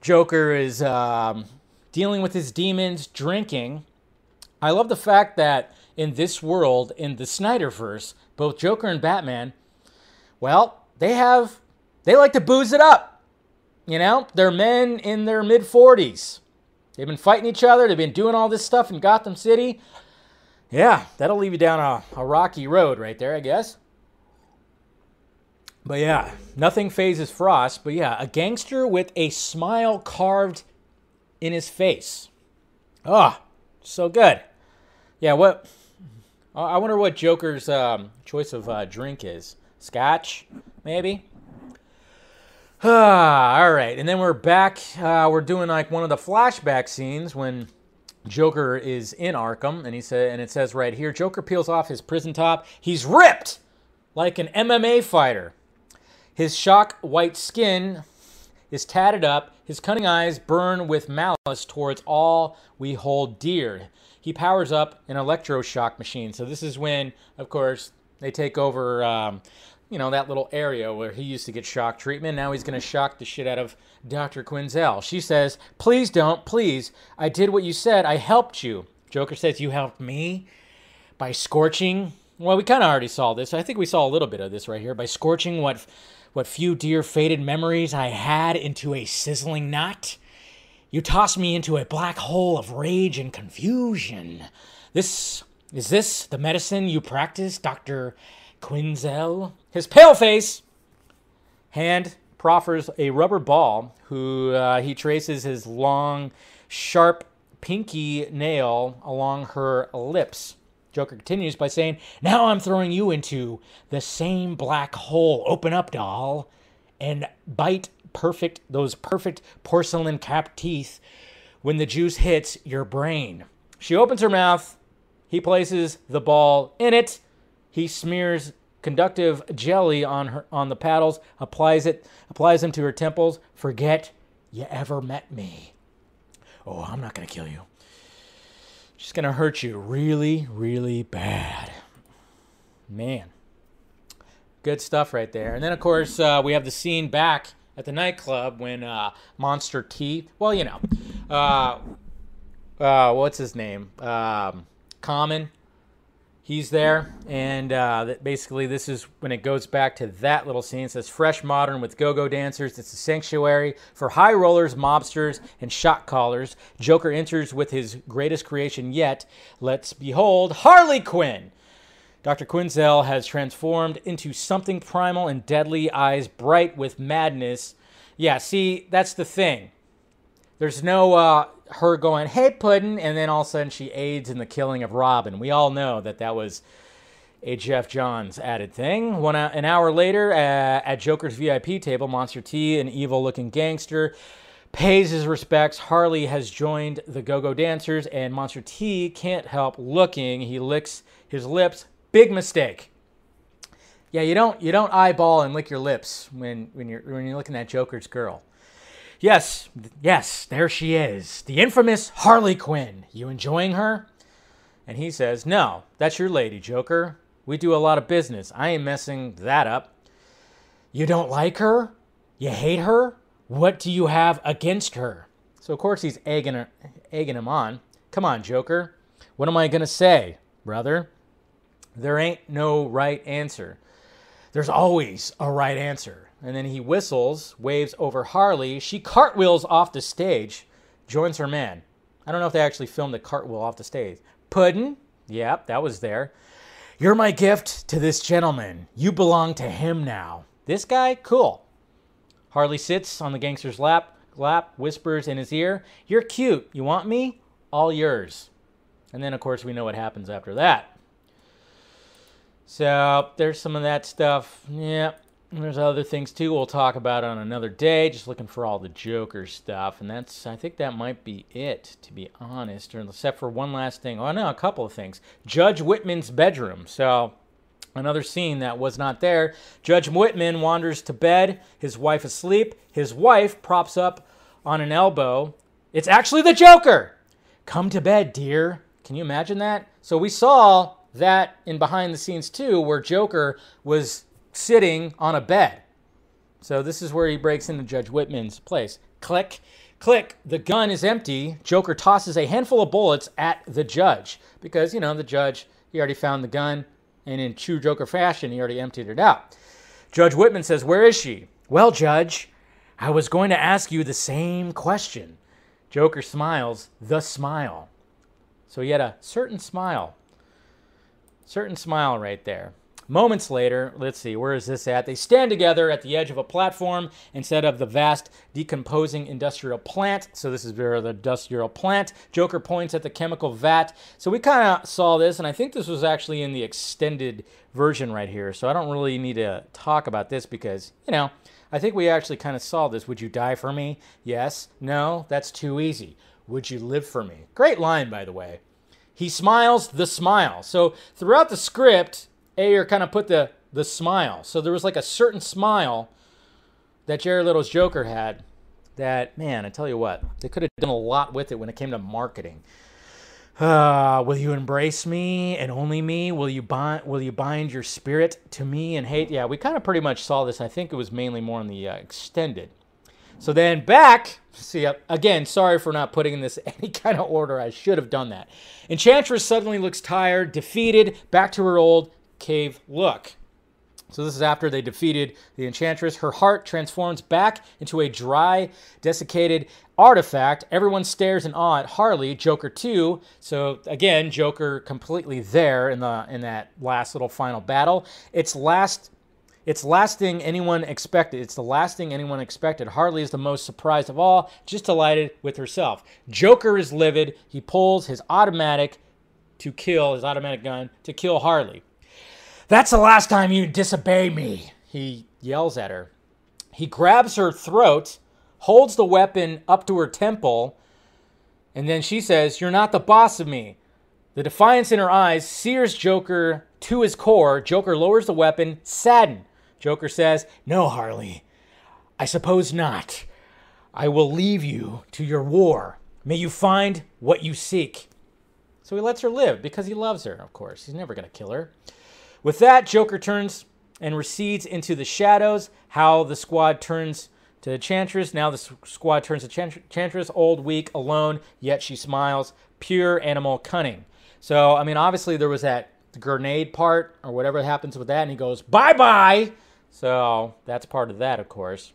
Joker is. Um, dealing with his demons, drinking. I love the fact that in this world, in the Snyderverse, both Joker and Batman, well, they have, they like to booze it up. You know, they're men in their mid 40s. They've been fighting each other, they've been doing all this stuff in Gotham City. Yeah, that'll leave you down a, a rocky road right there, I guess. But yeah, nothing phases Frost. But yeah, a gangster with a smile carved in his face. Oh, so good. Yeah, what? I wonder what Joker's um, choice of uh, drink is. Scotch, maybe? Ah, all right. And then we're back. Uh, we're doing like one of the flashback scenes when Joker is in Arkham, and he said, and it says right here, Joker peels off his prison top. He's ripped like an MMA fighter. His shock white skin is tatted up, his cunning eyes burn with malice towards all we hold dear. He powers up an electroshock machine. So this is when, of course, they take over, um, you know, that little area where he used to get shock treatment. Now he's going to shock the shit out of Dr. Quinzel. She says, Please don't, please. I did what you said. I helped you. Joker says, You helped me? By scorching? Well, we kind of already saw this. I think we saw a little bit of this right here. By scorching what what few dear faded memories I had into a sizzling knot. You tossed me into a black hole of rage and confusion. This is this the medicine you practice, Dr. Quinzel? His pale face hand proffers a rubber ball, who uh, he traces his long, sharp pinky nail along her lips. Joker continues by saying, Now I'm throwing you into the same black hole. Open up, doll, and bite perfect those perfect porcelain capped teeth when the juice hits your brain. She opens her mouth. He places the ball in it. He smears conductive jelly on her on the paddles, applies it, applies them to her temples. Forget you ever met me. Oh, I'm not gonna kill you. She's going to hurt you really, really bad. Man. Good stuff right there. And then, of course, uh, we have the scene back at the nightclub when uh, Monster T, well, you know, uh, uh what's his name? Um, Common he's there, and uh, basically this is when it goes back to that little scene. It says fresh, modern with go-go dancers. It's a sanctuary for high rollers, mobsters, and shot callers. Joker enters with his greatest creation yet. Let's behold Harley Quinn. Dr. Quinzel has transformed into something primal and deadly, eyes bright with madness. Yeah, see, that's the thing. There's no uh, her going, "Hey, Puddin," and then all of a sudden she aids in the killing of Robin. We all know that that was a Geoff Johns added thing. One an hour later, uh, at Joker's VIP table, Monster T, an evil-looking gangster, pays his respects. Harley has joined the Go-Go Dancers, and Monster T can't help looking. He licks his lips. Big mistake. Yeah, you don't you don't eyeball and lick your lips when when you're when you're looking at Joker's girl. Yes, yes, there she is, the infamous Harley Quinn. You enjoying her? And he says, "No, that's your lady, Joker. We do a lot of business. I ain't messing that up." You don't like her? You hate her? What do you have against her? So of course he's egging her, egging him on. Come on, Joker. What am I gonna say, brother? There ain't no right answer. There's always a right answer. And then he whistles, waves over Harley. She cartwheels off the stage, joins her man. I don't know if they actually filmed the cartwheel off the stage. Puddin'? Yep, that was there. You're my gift to this gentleman. You belong to him now. This guy? Cool. Harley sits on the gangster's lap, lap, whispers in his ear, You're cute. You want me? All yours. And then, of course, we know what happens after that. So there's some of that stuff. Yeah. And there's other things too we'll talk about on another day. Just looking for all the Joker stuff. And that's, I think that might be it, to be honest. Or except for one last thing. Oh, no, a couple of things. Judge Whitman's bedroom. So another scene that was not there. Judge Whitman wanders to bed, his wife asleep. His wife props up on an elbow. It's actually the Joker. Come to bed, dear. Can you imagine that? So we saw that in behind the scenes too, where Joker was sitting on a bed. So this is where he breaks into Judge Whitman's place. Click, click, the gun is empty. Joker tosses a handful of bullets at the judge because, you know, the judge, he already found the gun, and in true Joker fashion, he already emptied it out. Judge Whitman says, Where is she? Well, Judge, I was going to ask you the same question. Joker smiles, the smile. So he had a certain smile Certain smile right there. Moments later, let's see, where is this at? They stand together at the edge of a platform instead of the vast decomposing industrial plant. So this is where the industrial plant. Joker points at the chemical vat. So we kind of saw this, and I think this was actually in the extended version right here. So I don't really need to talk about this because, you know, I think we actually kind of saw this. Would you die for me? Yes. No. That's too easy. Would you live for me? Great line, by the way. He smiles the smile. So throughout the script, Ayer kind of put the the smile. So there was like a certain smile that Jared Leto's Joker had that, man, I tell you what, they could have done a lot with it when it came to marketing. Uh, will you embrace me and only me? Will you bind? Will you bind your spirit to me and hate? Yeah, we kind of pretty much saw this. I think it was mainly more in the uh, extended. So then back, see, uh, again, sorry for not putting in this any kind of order. I should have done that. Enchantress suddenly looks tired, defeated, back to her old cave look. So this is after they defeated the Enchantress. Her heart transforms back into a dry, desiccated artifact. Everyone stares in awe at Harley, Joker too. So again, Joker completely there in the in that last little final battle. Its last it's last thing anyone expected. It's the last thing anyone expected. Harley is the most surprised of all, just delighted with herself. Joker is livid. He pulls his automatic to kill, his automatic gun, to kill Harley. That's the last time you disobey me, he yells at her. He grabs her throat, holds the weapon up to her temple, and then she says, You're not the boss of me. The defiance in her eyes sears Joker to his core. Joker lowers the weapon, saddened. Joker says, No, Harley, I suppose not. I will leave you to your war. May you find what you seek. So he lets her live because he loves her, of course. He's never going to kill her. With that, Joker turns and recedes into the shadows. How the squad turns to Chantress. Now the squad turns to Chantress. old, weak, alone, yet she smiles. Pure animal cunning. So, I mean, obviously there was that grenade part or whatever happens with that, and he goes, bye bye. So that's part of that, of course.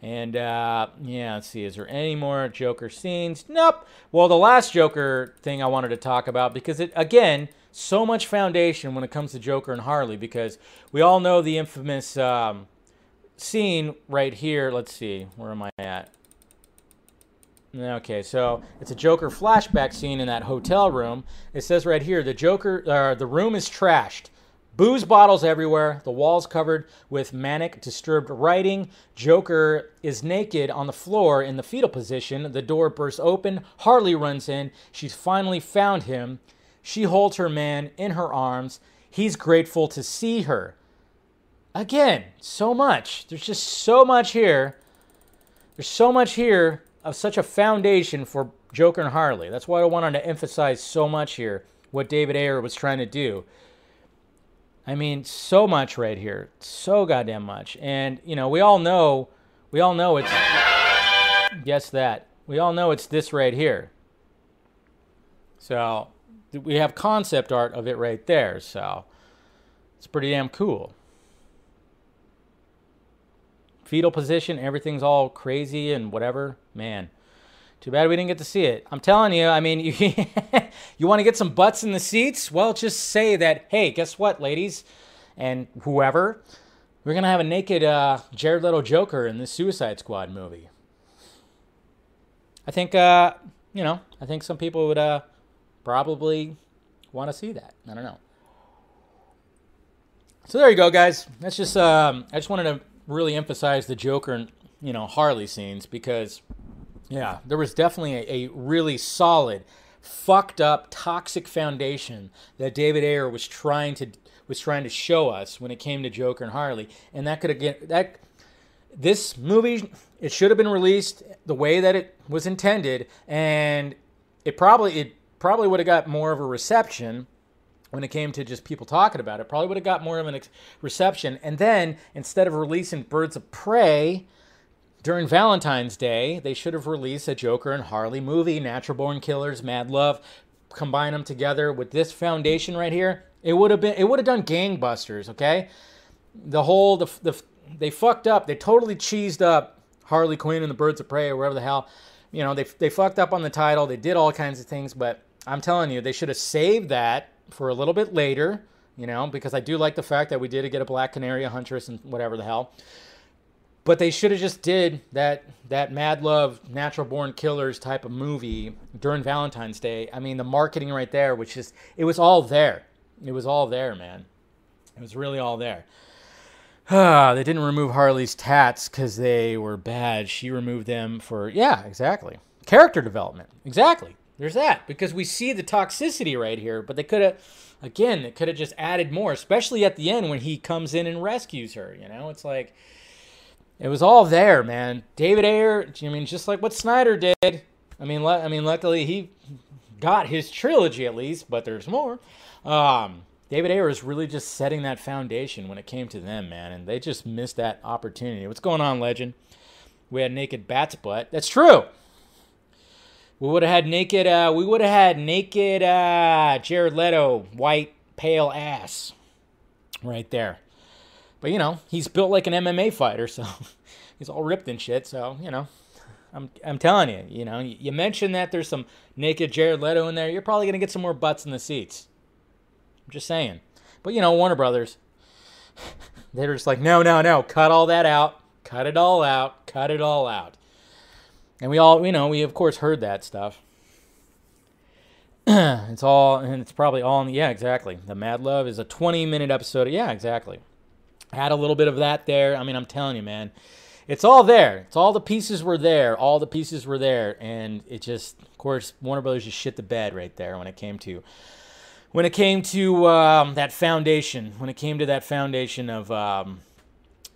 And uh, yeah, let's see. Is there any more Joker scenes? Nope. Well, the last Joker thing I wanted to talk about because it again so much foundation when it comes to Joker and Harley because we all know the infamous um, scene right here. Let's see. Where am I at? Okay, so it's a Joker flashback scene in that hotel room. It says right here the Joker, uh, the room is trashed. Booze bottles everywhere, the walls covered with manic, disturbed writing. Joker is naked on the floor in the fetal position. The door bursts open. Harley runs in. She's finally found him. She holds her man in her arms. He's grateful to see her. again, so much. There's just so much here. There's so much here of such a foundation for Joker and Harley. That's why I wanted to emphasize so much here what David Ayer was trying to do. I mean, so much right here. So goddamn much. And, you know, we all know, we all know it's, guess that. We all know it's this right here. So, we have concept art of it right there. So, it's pretty damn cool. Fetal position, everything's all crazy and whatever. Man, too bad we didn't get to see it. I'm telling you, I mean, you, you want to get some butts in the seats? Well, just say that, hey, guess what, ladies and whoever? We're going to have a naked uh, Jared Leto Joker in the Suicide Squad movie. I think, uh, you know, I think some people would uh, probably want to see that. I don't know. So there you go, guys. That's just, um, I just wanted to really emphasize the Joker and, you know, Harley scenes because yeah, there was definitely a, a, really solid, fucked up, toxic foundation that David Ayer was trying to was trying to show us when it came to Joker and Harley, and that could again that this movie it should have been released the way that it was intended, and it probably it probably would have got more of a reception when it came to just people talking about it. Probably would have got more of an ex- reception, and then instead of releasing Birds of Prey during Valentine's Day, they should have released a Joker and Harley movie, Natural Born Killers, Mad Love, combine them together with this foundation right here. It would have been it would have done gangbusters, okay? The whole the, the they fucked up. They totally cheesed up Harley Quinn and the Birds of Prey or whatever the hell. You know, they they fucked up on the title. They did all kinds of things, but I'm telling you, they should have saved that for a little bit later, you know, because I do like the fact that we did get a Black Canary, a Huntress, and whatever the hell. But they should have just did that that Mad Love Natural Born Killers type of movie during Valentine's Day. I mean, the marketing right there, which is it was all there. It was all there, man. It was really all there. Ah, they didn't remove Harley's tats because they were bad. She removed them for yeah, exactly. Character development. Exactly. There's that because we see the toxicity right here, but they could have again, they could have just added more, especially at the end when he comes in and rescues her, you know? It's like it was all there, man. David Ayer, I mean, just like what Snyder did. I mean, I mean, luckily he got his trilogy at least, but there's more. Um, David Ayer is really just setting that foundation when it came to them, man, and they just missed that opportunity. What's going on, Legend? We had naked Bat's butt. That's true. We would have had naked. Uh, we would have had naked uh, Jared Leto, white pale ass, right there. But you know, he's built like an MMA fighter, so he's all ripped and shit. So you know, I'm I'm telling you, you know, you mentioned that there's some naked Jared Leto in there. You're probably gonna get some more butts in the seats. I'm just saying. But you know, Warner Brothers, they're just like, no, no, no, cut all that out, cut it all out, cut it all out. And we all, you know, we of course heard that stuff. it's all, and it's probably all in, the, yeah, exactly. The Mad Love is a 20 minute episode. Yeah, exactly. Had a little bit of that there. I mean, I'm telling you, man, it's all there. It's all the pieces were there. All the pieces were there, and it just, of course, Warner Brothers just shit the bed right there when it came to, when it came to um, that foundation. When it came to that foundation of, um,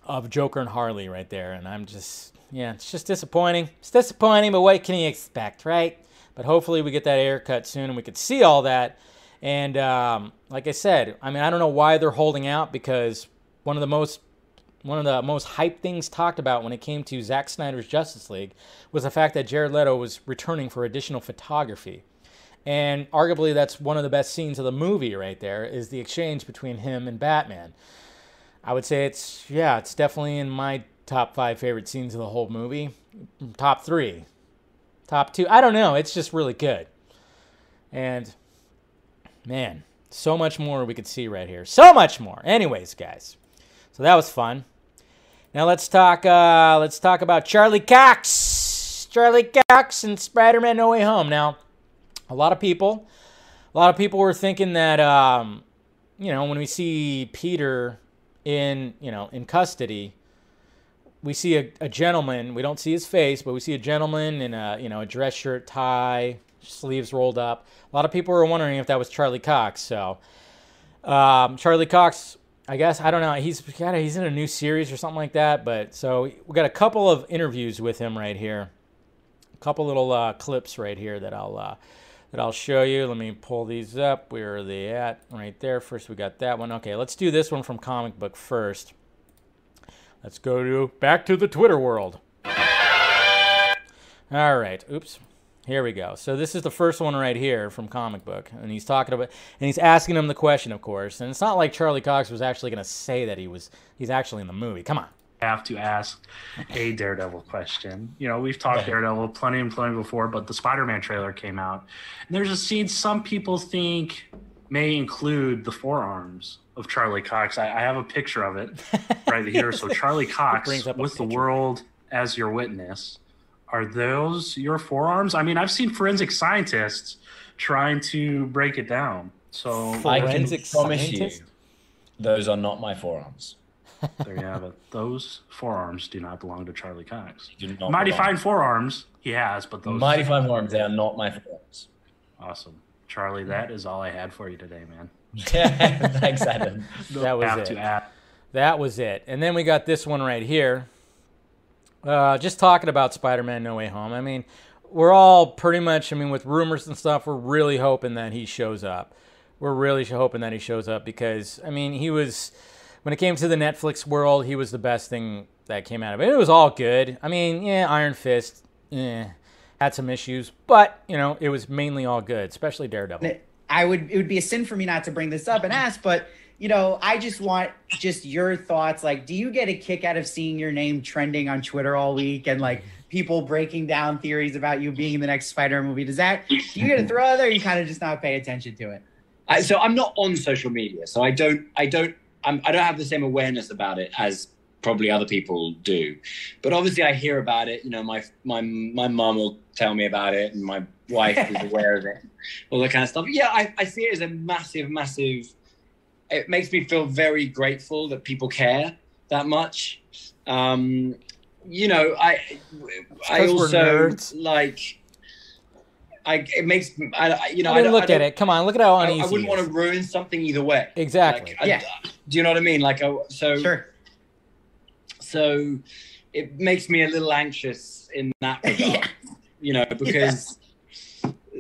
of Joker and Harley right there, and I'm just, yeah, it's just disappointing. It's disappointing, but what can you expect, right? But hopefully we get that Ayer cut soon and we could see all that. And um, like I said, I mean, I don't know why they're holding out because one of the most one of the most hyped things talked about when it came to Zack Snyder's Justice League was the fact that Jared Leto was returning for additional photography. And arguably that's one of the best scenes of the movie right there is the exchange between him and Batman. I would say it's yeah, it's definitely in my top 5 favorite scenes of the whole movie. Top 3. Top 2. I don't know, it's just really good. And man, so much more we could see right here. So much more. Anyways, guys. So that was fun. Now let's talk. Uh, let's talk about Charlie Cox. Charlie Cox and Spider-Man: No Way Home. Now, a lot of people, a lot of people were thinking that, um, you know, when we see Peter in, you know, in custody, we see a, a gentleman. We don't see his face, but we see a gentleman in a, you know, a dress shirt, tie, sleeves rolled up. A lot of people were wondering if that was Charlie Cox. So, um, Charlie Cox I guess I don't know. He's got he's in a new series or something like that. But so we got a couple of interviews with him right here. A couple little uh, clips right here that I'll uh, that I'll show you. Let me pull these up. Where are they at? Right there. First we got that one. Okay, let's do this one from comic book first. Let's go to back to the Twitter world. All right. Oops. Here we go. So this is the first one right here from comic book, and he's talking about, and he's asking him the question, of course. And it's not like Charlie Cox was actually going to say that he was, he's actually in the movie. Come on. have to ask a Daredevil question. You know, we've talked Daredevil plenty and plenty before, but the Spider-Man trailer came out, and there's a scene some people think may include the forearms of Charlie Cox. I, I have a picture of it right here. So Charlie Cox brings up a with the world as your witness. Are those your forearms? I mean, I've seen forensic scientists trying to break it down. So I can Forensic promise scientist? you, those are not my forearms. there you have it. Those forearms do not belong to Charlie Cox. Mighty belong. Fine forearms he has, but those Mighty fine forearms. They are not my forearms. Awesome. Charlie, that is all I had for you today, man. Thanks, Adam. That was it. That was it. And then we got this one right here. Uh, just talking about Spider-Man: No Way Home. I mean, we're all pretty much. I mean, with rumors and stuff, we're really hoping that he shows up. We're really hoping that he shows up because I mean, he was when it came to the Netflix world, he was the best thing that came out of it. It was all good. I mean, yeah, Iron Fist, eh, had some issues, but you know, it was mainly all good, especially Daredevil. I would it would be a sin for me not to bring this up and ask, but you know, I just want just your thoughts. Like, do you get a kick out of seeing your name trending on Twitter all week and like people breaking down theories about you being in the next Spider movie? Does that do you get a throw out there? Or you kind of just not pay attention to it? I, so I'm not on social media, so I don't, I don't, I'm, I don't have the same awareness about it as probably other people do. But obviously, I hear about it. You know, my my my mum will tell me about it, and my wife is aware of it, all that kind of stuff. Yeah, I, I see it as a massive, massive. It makes me feel very grateful that people care that much. Um, you know, I I also like. I, it makes I, I- you know I mean, don't- look don't- at it. Come on, look at how uneasy. I wouldn't want to ruin something either way. Exactly. Like, I- Yeah. do you know what I mean? Like, I, so Sure. So it makes me a little anxious in that regard. Yeah. You know, because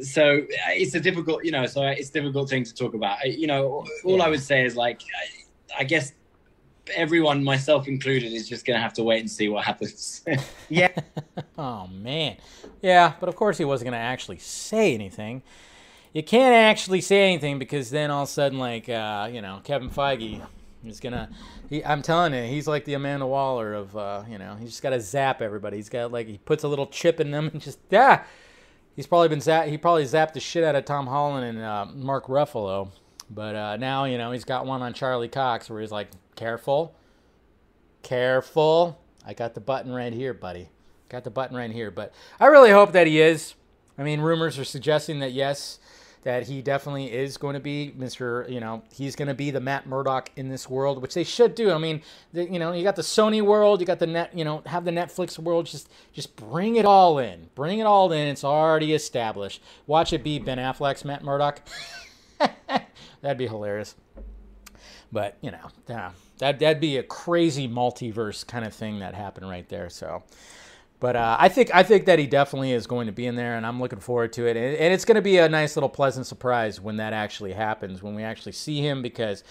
so it's a difficult, you know, so it's a difficult thing to talk about. You know, all I would say is like, I, I guess everyone, myself included, is just going to have to wait and see what happens. Yeah. Oh man, yeah, but of course he wasn't gonna actually say anything. You can't actually say anything because then all of a sudden, like uh, you know, Kevin Feige is gonna. He, I'm telling you, he's like the Amanda Waller of uh, you know, he's just got to zap everybody. He's got like he puts a little chip in them and just yeah. He's probably been zap. He probably zapped the shit out of Tom Holland and uh, Mark Ruffalo, but uh, now you know he's got one on Charlie Cox where he's like, careful, careful. I got the button right here, buddy. Got the button right here. But I really hope that he is. I mean, rumors are suggesting that yes, that he definitely is going to be Mr. You know, he's going to be the Matt Murdock in this world, which they should do. I mean, the, you know, you got the Sony world, you got the net, you know, have the Netflix world. Just, just bring it all in. Bring it all in. It's already established. Watch it be Ben Affleck's Matt Murdock. That'd be hilarious. But you know, yeah, that that'd be a crazy multiverse kind of thing that happened right there. So, but uh, I think I think that he definitely is going to be in there, and I'm looking forward to it. And, and it's going to be a nice little pleasant surprise when that actually happens, when we actually see him. Because,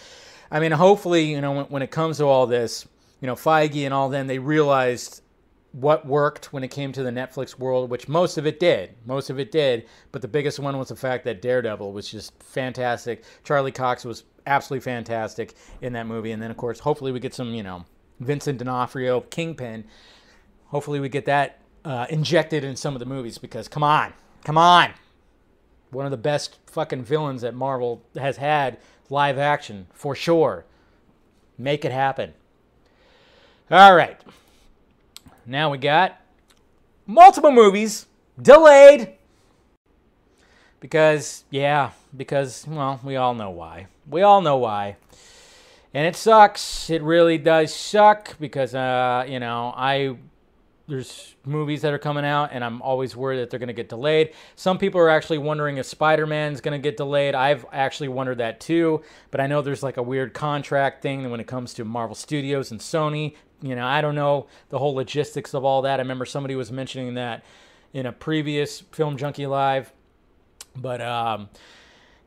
I mean, hopefully, you know, when, when it comes to all this, you know, Feige and all them, they realized what worked when it came to the Netflix world, which most of it did. Most of it did. But the biggest one was the fact that Daredevil was just fantastic. Charlie Cox was absolutely fantastic in that movie. And then, of course, hopefully we get some, you know, Vincent D'Onofrio, Kingpin. Hopefully we get that uh, injected in some of the movies because, come on, come on. One of the best fucking villains that Marvel has had live action, for sure. Make it happen. All right. Now we got multiple movies delayed because yeah, because well, we all know why. We all know why. And it sucks. It really does suck because uh, you know, I there's movies that are coming out, and I'm always worried that they're going to get delayed. Some people are actually wondering if Spider Man's going to get delayed. I've actually wondered that too, but I know there's like a weird contract thing when it comes to Marvel Studios and Sony. You know, I don't know the whole logistics of all that. I remember somebody was mentioning that in a previous Film Junkee Live, but um,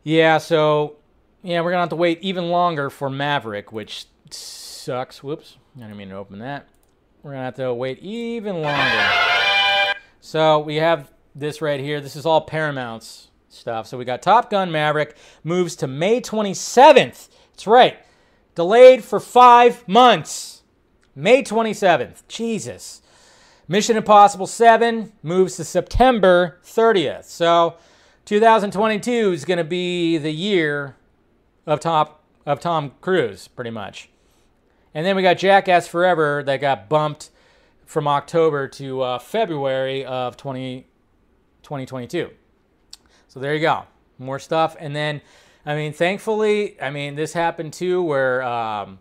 yeah, so yeah, we're gonna have to wait even longer for Maverick, which sucks. Whoops, I didn't mean to open that. We're gonna have to wait even longer. So we have this right here. This is all Paramount's stuff. So we got Top Gun Maverick moves to May 27th. That's right, delayed for five months. May 27th. Jesus. Mission Impossible 7 moves to September 30th. So 2022 is going to be the year of top of Tom Cruise, pretty much. And then we got Jackass Forever that got bumped from October to uh, February of 20, 2022. So there you go. More stuff. And then, I mean, thankfully, I mean, this happened too where, um,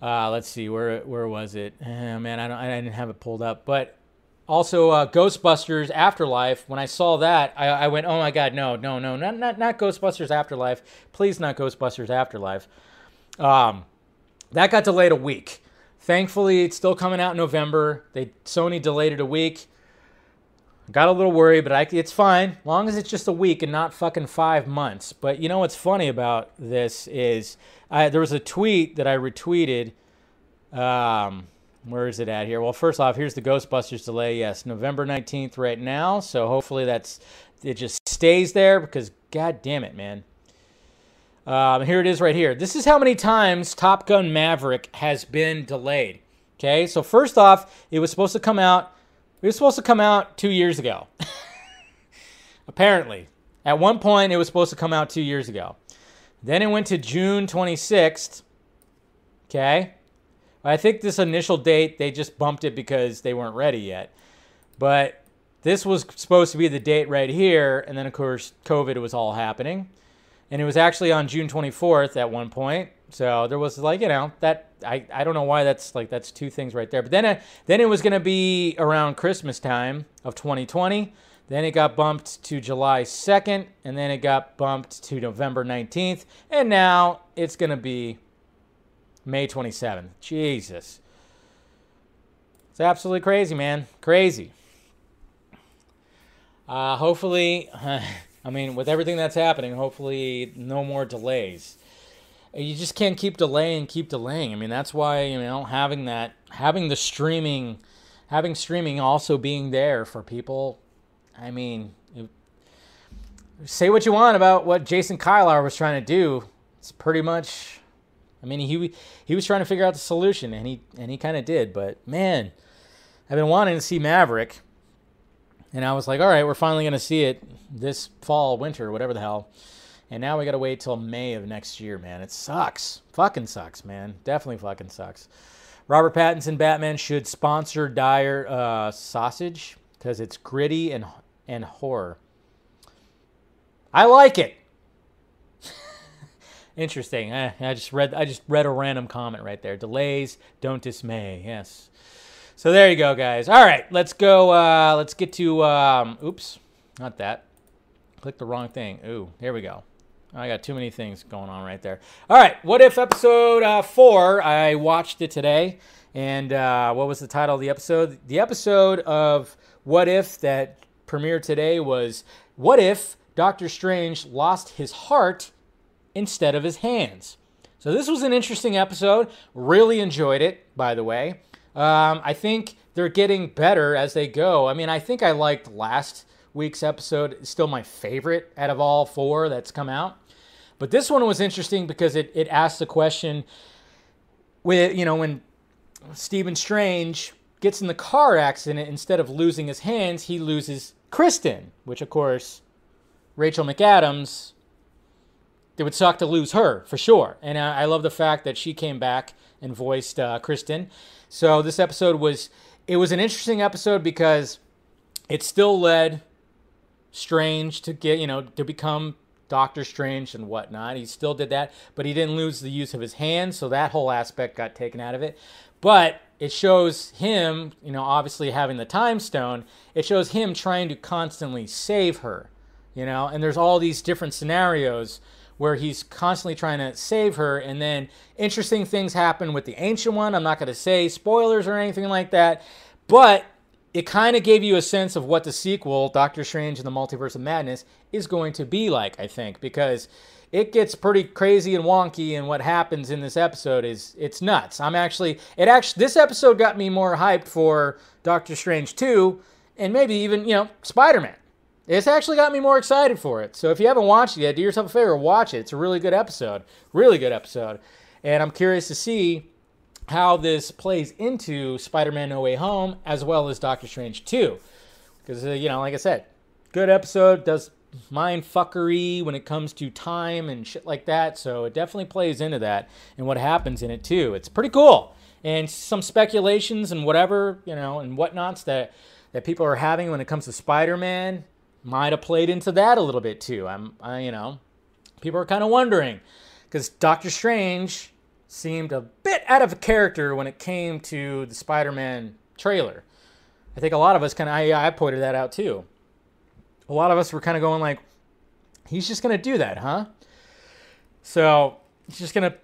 uh, let's see, where where was it? Oh, man, I, don't, I didn't have it pulled up. But also, uh, Ghostbusters Afterlife. When I saw that, I, I went, "Oh my God, no, no, no, not not not Ghostbusters Afterlife. Please, not Ghostbusters Afterlife." Um, that got delayed a week. Thankfully, it's still coming out in November. They Sony delayed it a week. Got a little worried, but I, it's fine, long as it's just a week and not fucking five months. But you know what's funny about this is I, there was a tweet that I retweeted. Um, where is it at here? Well, first off, here's the Ghostbusters delay. Yes, November 19th right now. So hopefully that's it just stays there because god damn it, man. Um, here it is right here. This is how many times Top Gun Maverick has been delayed. Okay, so first off, it was supposed to come out. It was supposed to come out two years ago. Apparently, at one point, it was supposed to come out two years ago. Then it went to June 26th. Okay, I think this initial date they just bumped it because they weren't ready yet. But this was supposed to be the date right here, and then of course COVID was all happening, and it was actually on June 24th at one point. So there was like you know that I, I don't know why that's like that's two things right there. But then it, then it was going to be around Christmas time of 2020. Then it got bumped to July 2nd, and then it got bumped to November 19th, and now it's going to be May 27th. Jesus. It's absolutely crazy, man. Crazy. Uh, hopefully, I mean, with everything that's happening, hopefully no more delays. You just can't keep delaying, keep delaying. I mean, that's why, you know, having that, having the streaming, having streaming also being there for people. I mean, it, say what you want about what Jason Kilar was trying to do. It's pretty much I mean, he he was trying to figure out the solution, and he and he kind of did. But man, I've been wanting to see Maverick, and I was like, all right, we're finally gonna see it this fall, winter, whatever the hell. And now we gotta wait till May of next year, man. It sucks. Fucking sucks, man. Definitely fucking sucks. Robert Pattinson Batman should sponsor Dyer uh, Sausage because it's gritty and and horror. I like it. Interesting. Eh, I just read. I just read a random comment right there. Delays don't dismay. Yes. So there you go, guys. All right, let's go. Uh, let's get to. Um, oops, not that. Click the wrong thing. Ooh, here we go. I got too many things going on right there. All right, what if episode uh, four? I watched it today, and uh, what was the title of the episode? The episode of What If that premiered today was What If Doctor Strange lost his heart instead of his hands. So this was an interesting episode. Really enjoyed it, by the way. Um, I think they're getting better as they go. I mean, I think I liked last week's episode. It's still my favorite out of all four that's come out. But this one was interesting because it, it asked the question with, you know, when Stephen Strange gets in the car accident, instead of losing his hands, he loses Kristen, which of course Rachel McAdams it would suck to lose her for sure. And I, I love the fact that she came back and voiced uh, Kristen. So this episode was it was an interesting episode because it still led Strange to get you know to become Doctor Strange and whatnot. He still did that, but he didn't lose the use of his hands, so that whole aspect got taken out of it. But it shows him, you know, obviously having the time stone, it shows him trying to constantly save her, you know, and there's all these different scenarios where he's constantly trying to save her, and then interesting things happen with the ancient one. I'm not going to say spoilers or anything like that, but it kind of gave you a sense of what the sequel, Doctor Strange and the Multiverse of Madness, is going to be like, I think, because it gets pretty crazy and wonky and what happens in this episode is it's nuts. I'm actually it actually this episode got me more hyped for Doctor Strange 2 and maybe even, you know, Spider-Man. It's actually got me more excited for it. So if you haven't watched it yet, do yourself a favor, watch it. It's a really good episode. Really good episode. And I'm curious to see how this plays into Spider-Man No Way Home as well as Doctor Strange 2. Because, uh, you know, like I said, good episode, does mind fuckery when it comes to time and shit like that. So it definitely plays into that and what happens in it too. It's pretty cool. And some speculations and whatever, you know, and whatnots that, that people are having when it comes to Spider-Man might have played into that a little bit too. I'm, I, you know, people are kind of wondering because Doctor Strange seemed a bit out of character when it came to the Spider-Man trailer. I think a lot of us kind of, I, I pointed that out too. A lot of us were kind of going like, he's just to do that, huh? So he's just to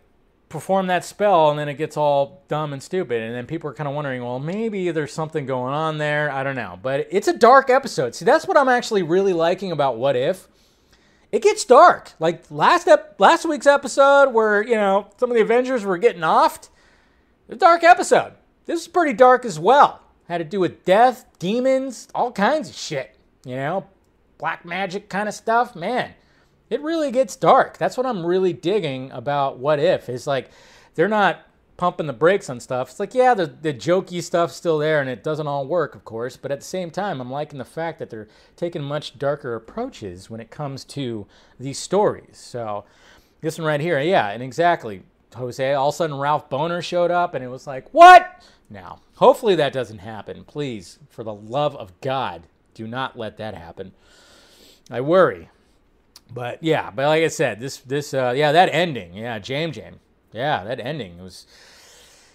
perform that spell and then it gets all dumb and stupid. And then people are kind of wondering, well, maybe there's something going on there. I don't know. But it's a dark episode. See, that's what I'm actually really liking about What If. It gets dark. Like last ep- last week's episode where, you know, some of the Avengers were getting offed. a dark episode. This is pretty dark as well. Had to do with death, demons, all kinds of shit. You know, black magic kind of stuff. Man, it really gets dark. That's what I'm really digging about What If. Is like they're not pumping the brakes on stuff. It's like, yeah, the, the jokey stuff's still there and it doesn't all work, of course. But at the same time, I'm liking the fact that they're taking much darker approaches when it comes to these stories. So this one right here, yeah, and exactly. Jose, all of a sudden Ralph Bohner showed up and it was like, what? Now, hopefully that doesn't happen. Please, for the love of God, do not let that happen. I worry. But yeah, but like I said, this this uh, yeah that ending, yeah, James James, yeah that ending was.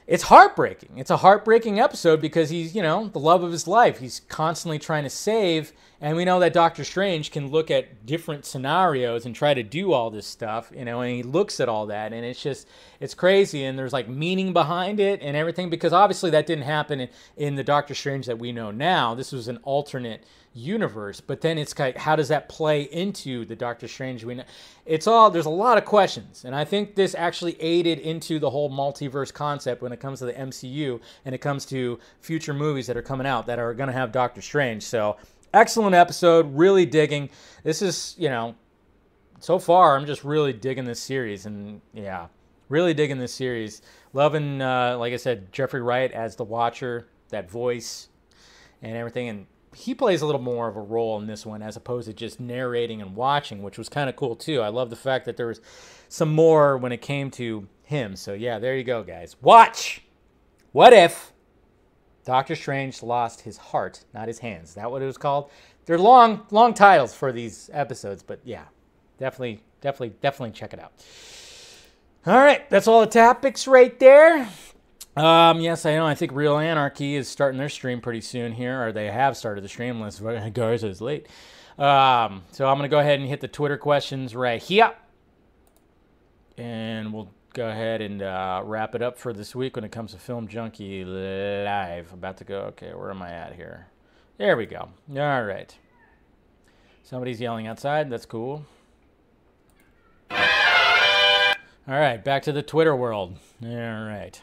It's heartbreaking. It's a heartbreaking episode because he's, you know, the love of his life. He's constantly trying to save, and we know that Doctor Strange can look at different scenarios and try to do all this stuff, you know, and he looks at all that, and it's just, it's crazy, and there's like meaning behind it and everything because obviously that didn't happen in, in the Doctor Strange that we know now. This was an alternate universe but then it's of, how does that play into the doctor strange? We know it's all there's a lot of questions and i think this actually aided into the whole multiverse concept when it comes to the mcu and it comes to future movies that are coming out that are going to have doctor strange. So excellent episode really digging. This is you know so far i'm just really digging this series and yeah really digging this series. Loving uh, like i said jeffrey wright as the watcher that voice and everything and he plays a little more of a role in this one as opposed to just narrating and watching, which was kind of cool too. I love the fact that there was some more when it came to him. So yeah, there you go, guys. Watch. What if Doctor Strange lost his heart, not his hands? Is that what it was called? They're long, long titles for these episodes, but yeah, definitely, definitely, definitely check it out. All right, that's all the topics right there. Um, yes, I know. I think Real Anarchy is starting their stream pretty soon here, or they have started the stream. Unless Garza is late. Um, so I'm gonna go ahead and hit the Twitter questions right here, and we'll go ahead and uh, wrap it up for this week when it comes to Film Junkee Live. About to go. Okay, where am I at here? There we go. All right. Somebody's yelling outside. That's cool. All right, back to the Twitter world. All right.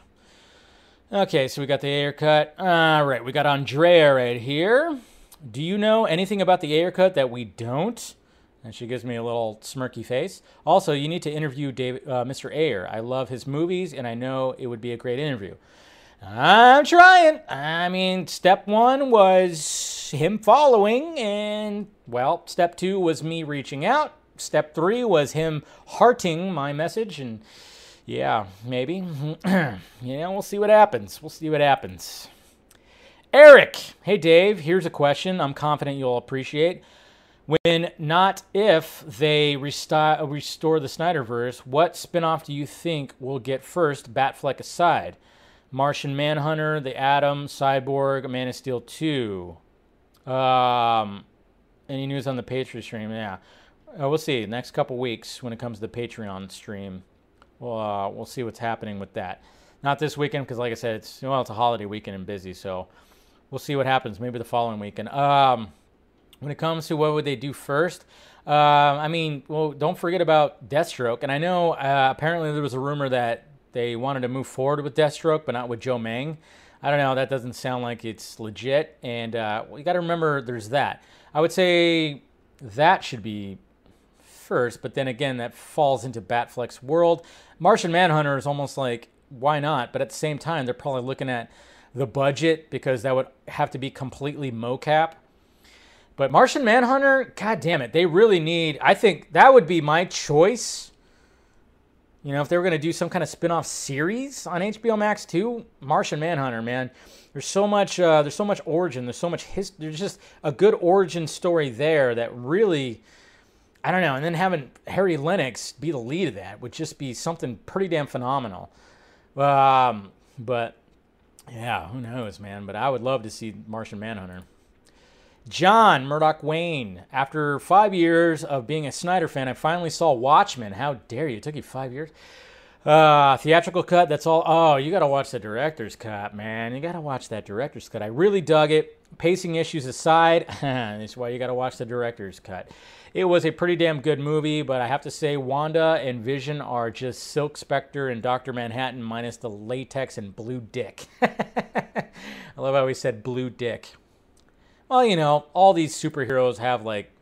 Okay, so we got the Ayer cut. All right, we got Andrea right here. Do you know anything about the Ayer cut that we don't? And she gives me a little smirky face. Also, you need to interview David, uh, Mr. Ayer. I love his movies, and I know it would be a great interview. I'm trying. I mean, step one was him following, and well, step two was me reaching out. Step three was him hearting my message, and yeah, maybe. yeah, we'll see what happens. We'll see what happens. Eric, hey Dave, here's a question I'm confident you'll appreciate. When, not if, they resti- restore the Snyderverse, what spinoff do you think will get first, Batfleck aside? Martian Manhunter, The Atom, Cyborg, Man of Steel 2. Um, any news on the Patreon stream? Yeah. Uh, we'll see. Next couple weeks when it comes to the Patreon stream, we'll, uh, we'll see what's happening with that. Not this weekend because, like I said, it's well, it's a holiday weekend and busy. So we'll see what happens. Maybe the following weekend. Um, when it comes to what would they do first, uh, I mean, well, don't forget about Deathstroke. And I know uh, apparently there was a rumor that they wanted to move forward with Deathstroke, but not with Joe Mang. I don't know. That doesn't sound like it's legit. And uh, we got to remember there's that. I would say that should be first, but then again, that falls into Batfleck's world. Martian Manhunter is almost like, why not? But at the same time, they're probably looking at the budget because that would have to be completely mocap. But Martian Manhunter, god damn it, they really need. I think that would be my choice. You know, if they were going to do some kind of spin-off series on HBO Max too, Martian Manhunter, man. There's so much uh, there's so much origin, there's so much history, there's just a good origin story there that really I don't know, and then having Harry Lennix be the lead of that would just be something pretty damn phenomenal. Um, but yeah, who knows, man, but I would love to see Martian Manhunter. John Murdoch Wayne. After five years of being a Snyder fan, I finally saw Watchmen. How dare you? It took you five years. Uh, theatrical cut. That's all. Oh, you got to watch the director's cut, man. You got to watch that director's cut. I really dug it. Pacing issues aside, that's why you got to watch the director's cut. It was a pretty damn good movie, but I have to say, Wanda and Vision are just Silk Spectre and Doctor Manhattan minus the latex and blue dick. I love how he said blue dick. Well, you know, all these superheroes have like,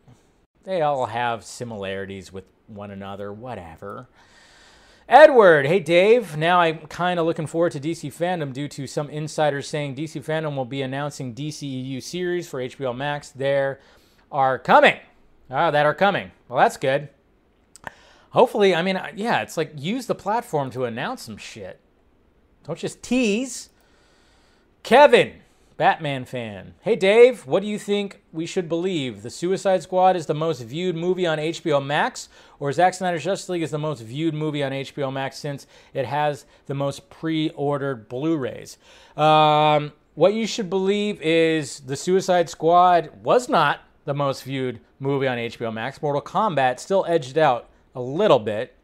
they all have similarities with one another, whatever. Edward, hey Dave. Now I'm kind of looking forward to DC Fandom due to some insiders saying DC Fandom will be announcing DCEU series for HBO Max. There are coming. Ah, that are coming. Well, that's good. Hopefully, I mean, yeah, it's like use the platform to announce some shit. Don't just tease. Kevin, Batman fan. Hey Dave, what do you think we should believe? The Suicide Squad is the most viewed movie on HBO Max, or Zack Snyder's Justice League is the most viewed movie on HBO Max since it has the most pre-ordered Blu-rays? Um, what you should believe is the Suicide Squad was not the most viewed movie on HBO Max. Mortal Kombat still edged out a little bit.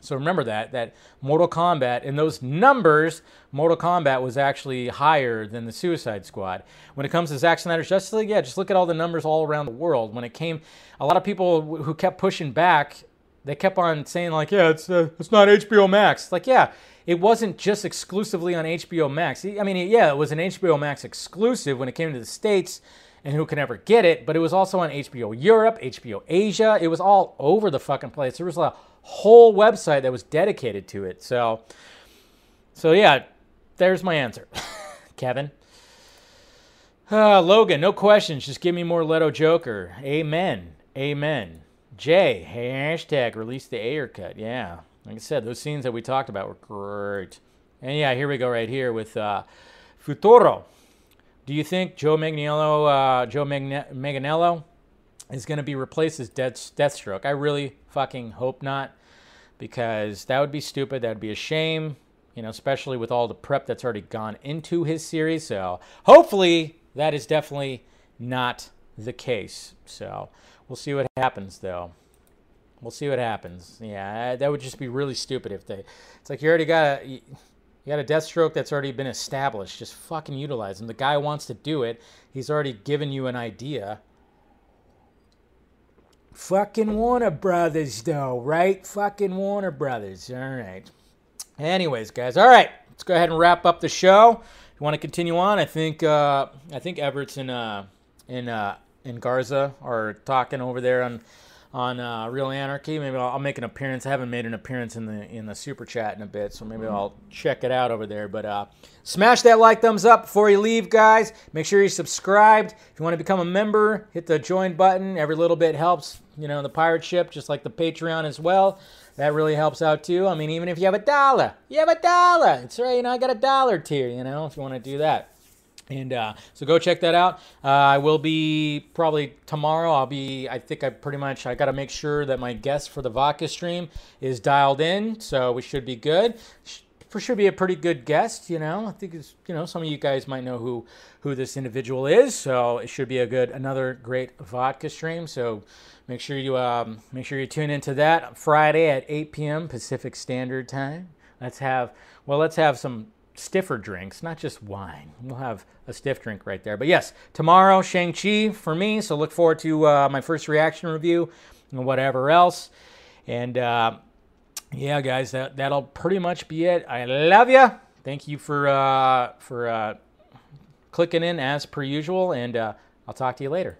So remember that that Mortal Kombat in those numbers, Mortal Kombat was actually higher than the Suicide Squad. When it comes to Zack Snyder's Justice League, yeah, just look at all the numbers all around the world. When it came, a lot of people who kept pushing back, they kept on saying like, yeah, it's uh, it's not HBO Max. Like, yeah, it wasn't just exclusively on HBO Max. I mean, yeah, it was an HBO Max exclusive when it came to the states and who can ever get it, but it was also on HBO Europe, HBO Asia. It was all over the fucking place. There was a whole website that was dedicated to it. So, so yeah, there's my answer, Kevin. Uh, Logan, no questions. Just give me more Leto Joker. Amen. Amen. Jay, hey, hashtag release the Ayer cut. Yeah. Like I said, those scenes that we talked about were great. And yeah, here we go right here with uh, Futuro. Do you think Joe Manganiello, uh, Joe Manganiello is going to be replaced as Death, Deathstroke? I really fucking hope not, because that would be stupid. That would be a shame, you know, especially with all the prep that's already gone into his series. So hopefully that is definitely not the case. So we'll see what happens, though. We'll see what happens. Yeah, that would just be really stupid if they. It's like you already got a. You got a Deathstroke that's already been established. Just fucking utilize him. The guy wants to do it. He's already given you an idea. Fucking Warner Brothers, though, right? Fucking Warner Brothers. All right. Anyways, guys, all right. Let's go ahead and wrap up the show. If you want to continue on, I think uh, I think Everett's and uh, and uh, and Garza are talking over there on on uh, Real Anarchy. Maybe I'll, I'll, make an appearance. I haven't made an appearance in the in the super chat in a bit, so maybe I'll check it out over there. But uh, smash that like thumbs up before you leave, guys. Make sure you're subscribed. If you want to become a member, hit the join button. Every little bit helps. You know, the pirate ship, just like the Patreon as well. That really helps out too. I mean, even if you have a dollar, you have a dollar. It's right. You know, I got a dollar tier. You know, if you want to do that. And uh, so go check that out. Uh, I will be probably tomorrow. I'll be. I think I pretty much. I got to make sure that my guest for the vodka stream is dialed in, so we should be good. For should be a pretty good guest. You know, I think it's you know some of you guys might know who who this individual is, so it should be a good another great vodka stream. So make sure you um, make sure you tune into that Friday at 8 p.m. Pacific Standard Time. Let's have well, let's have some stiffer drinks, not just wine. We'll have a stiff drink right there. But yes, tomorrow Shang Chi for me. So look forward to uh, my first reaction review and whatever else. And uh, yeah, guys, that that'll pretty much be it. I love you. Thank you for uh, for uh, clicking in as per usual, and uh, I'll talk to you later.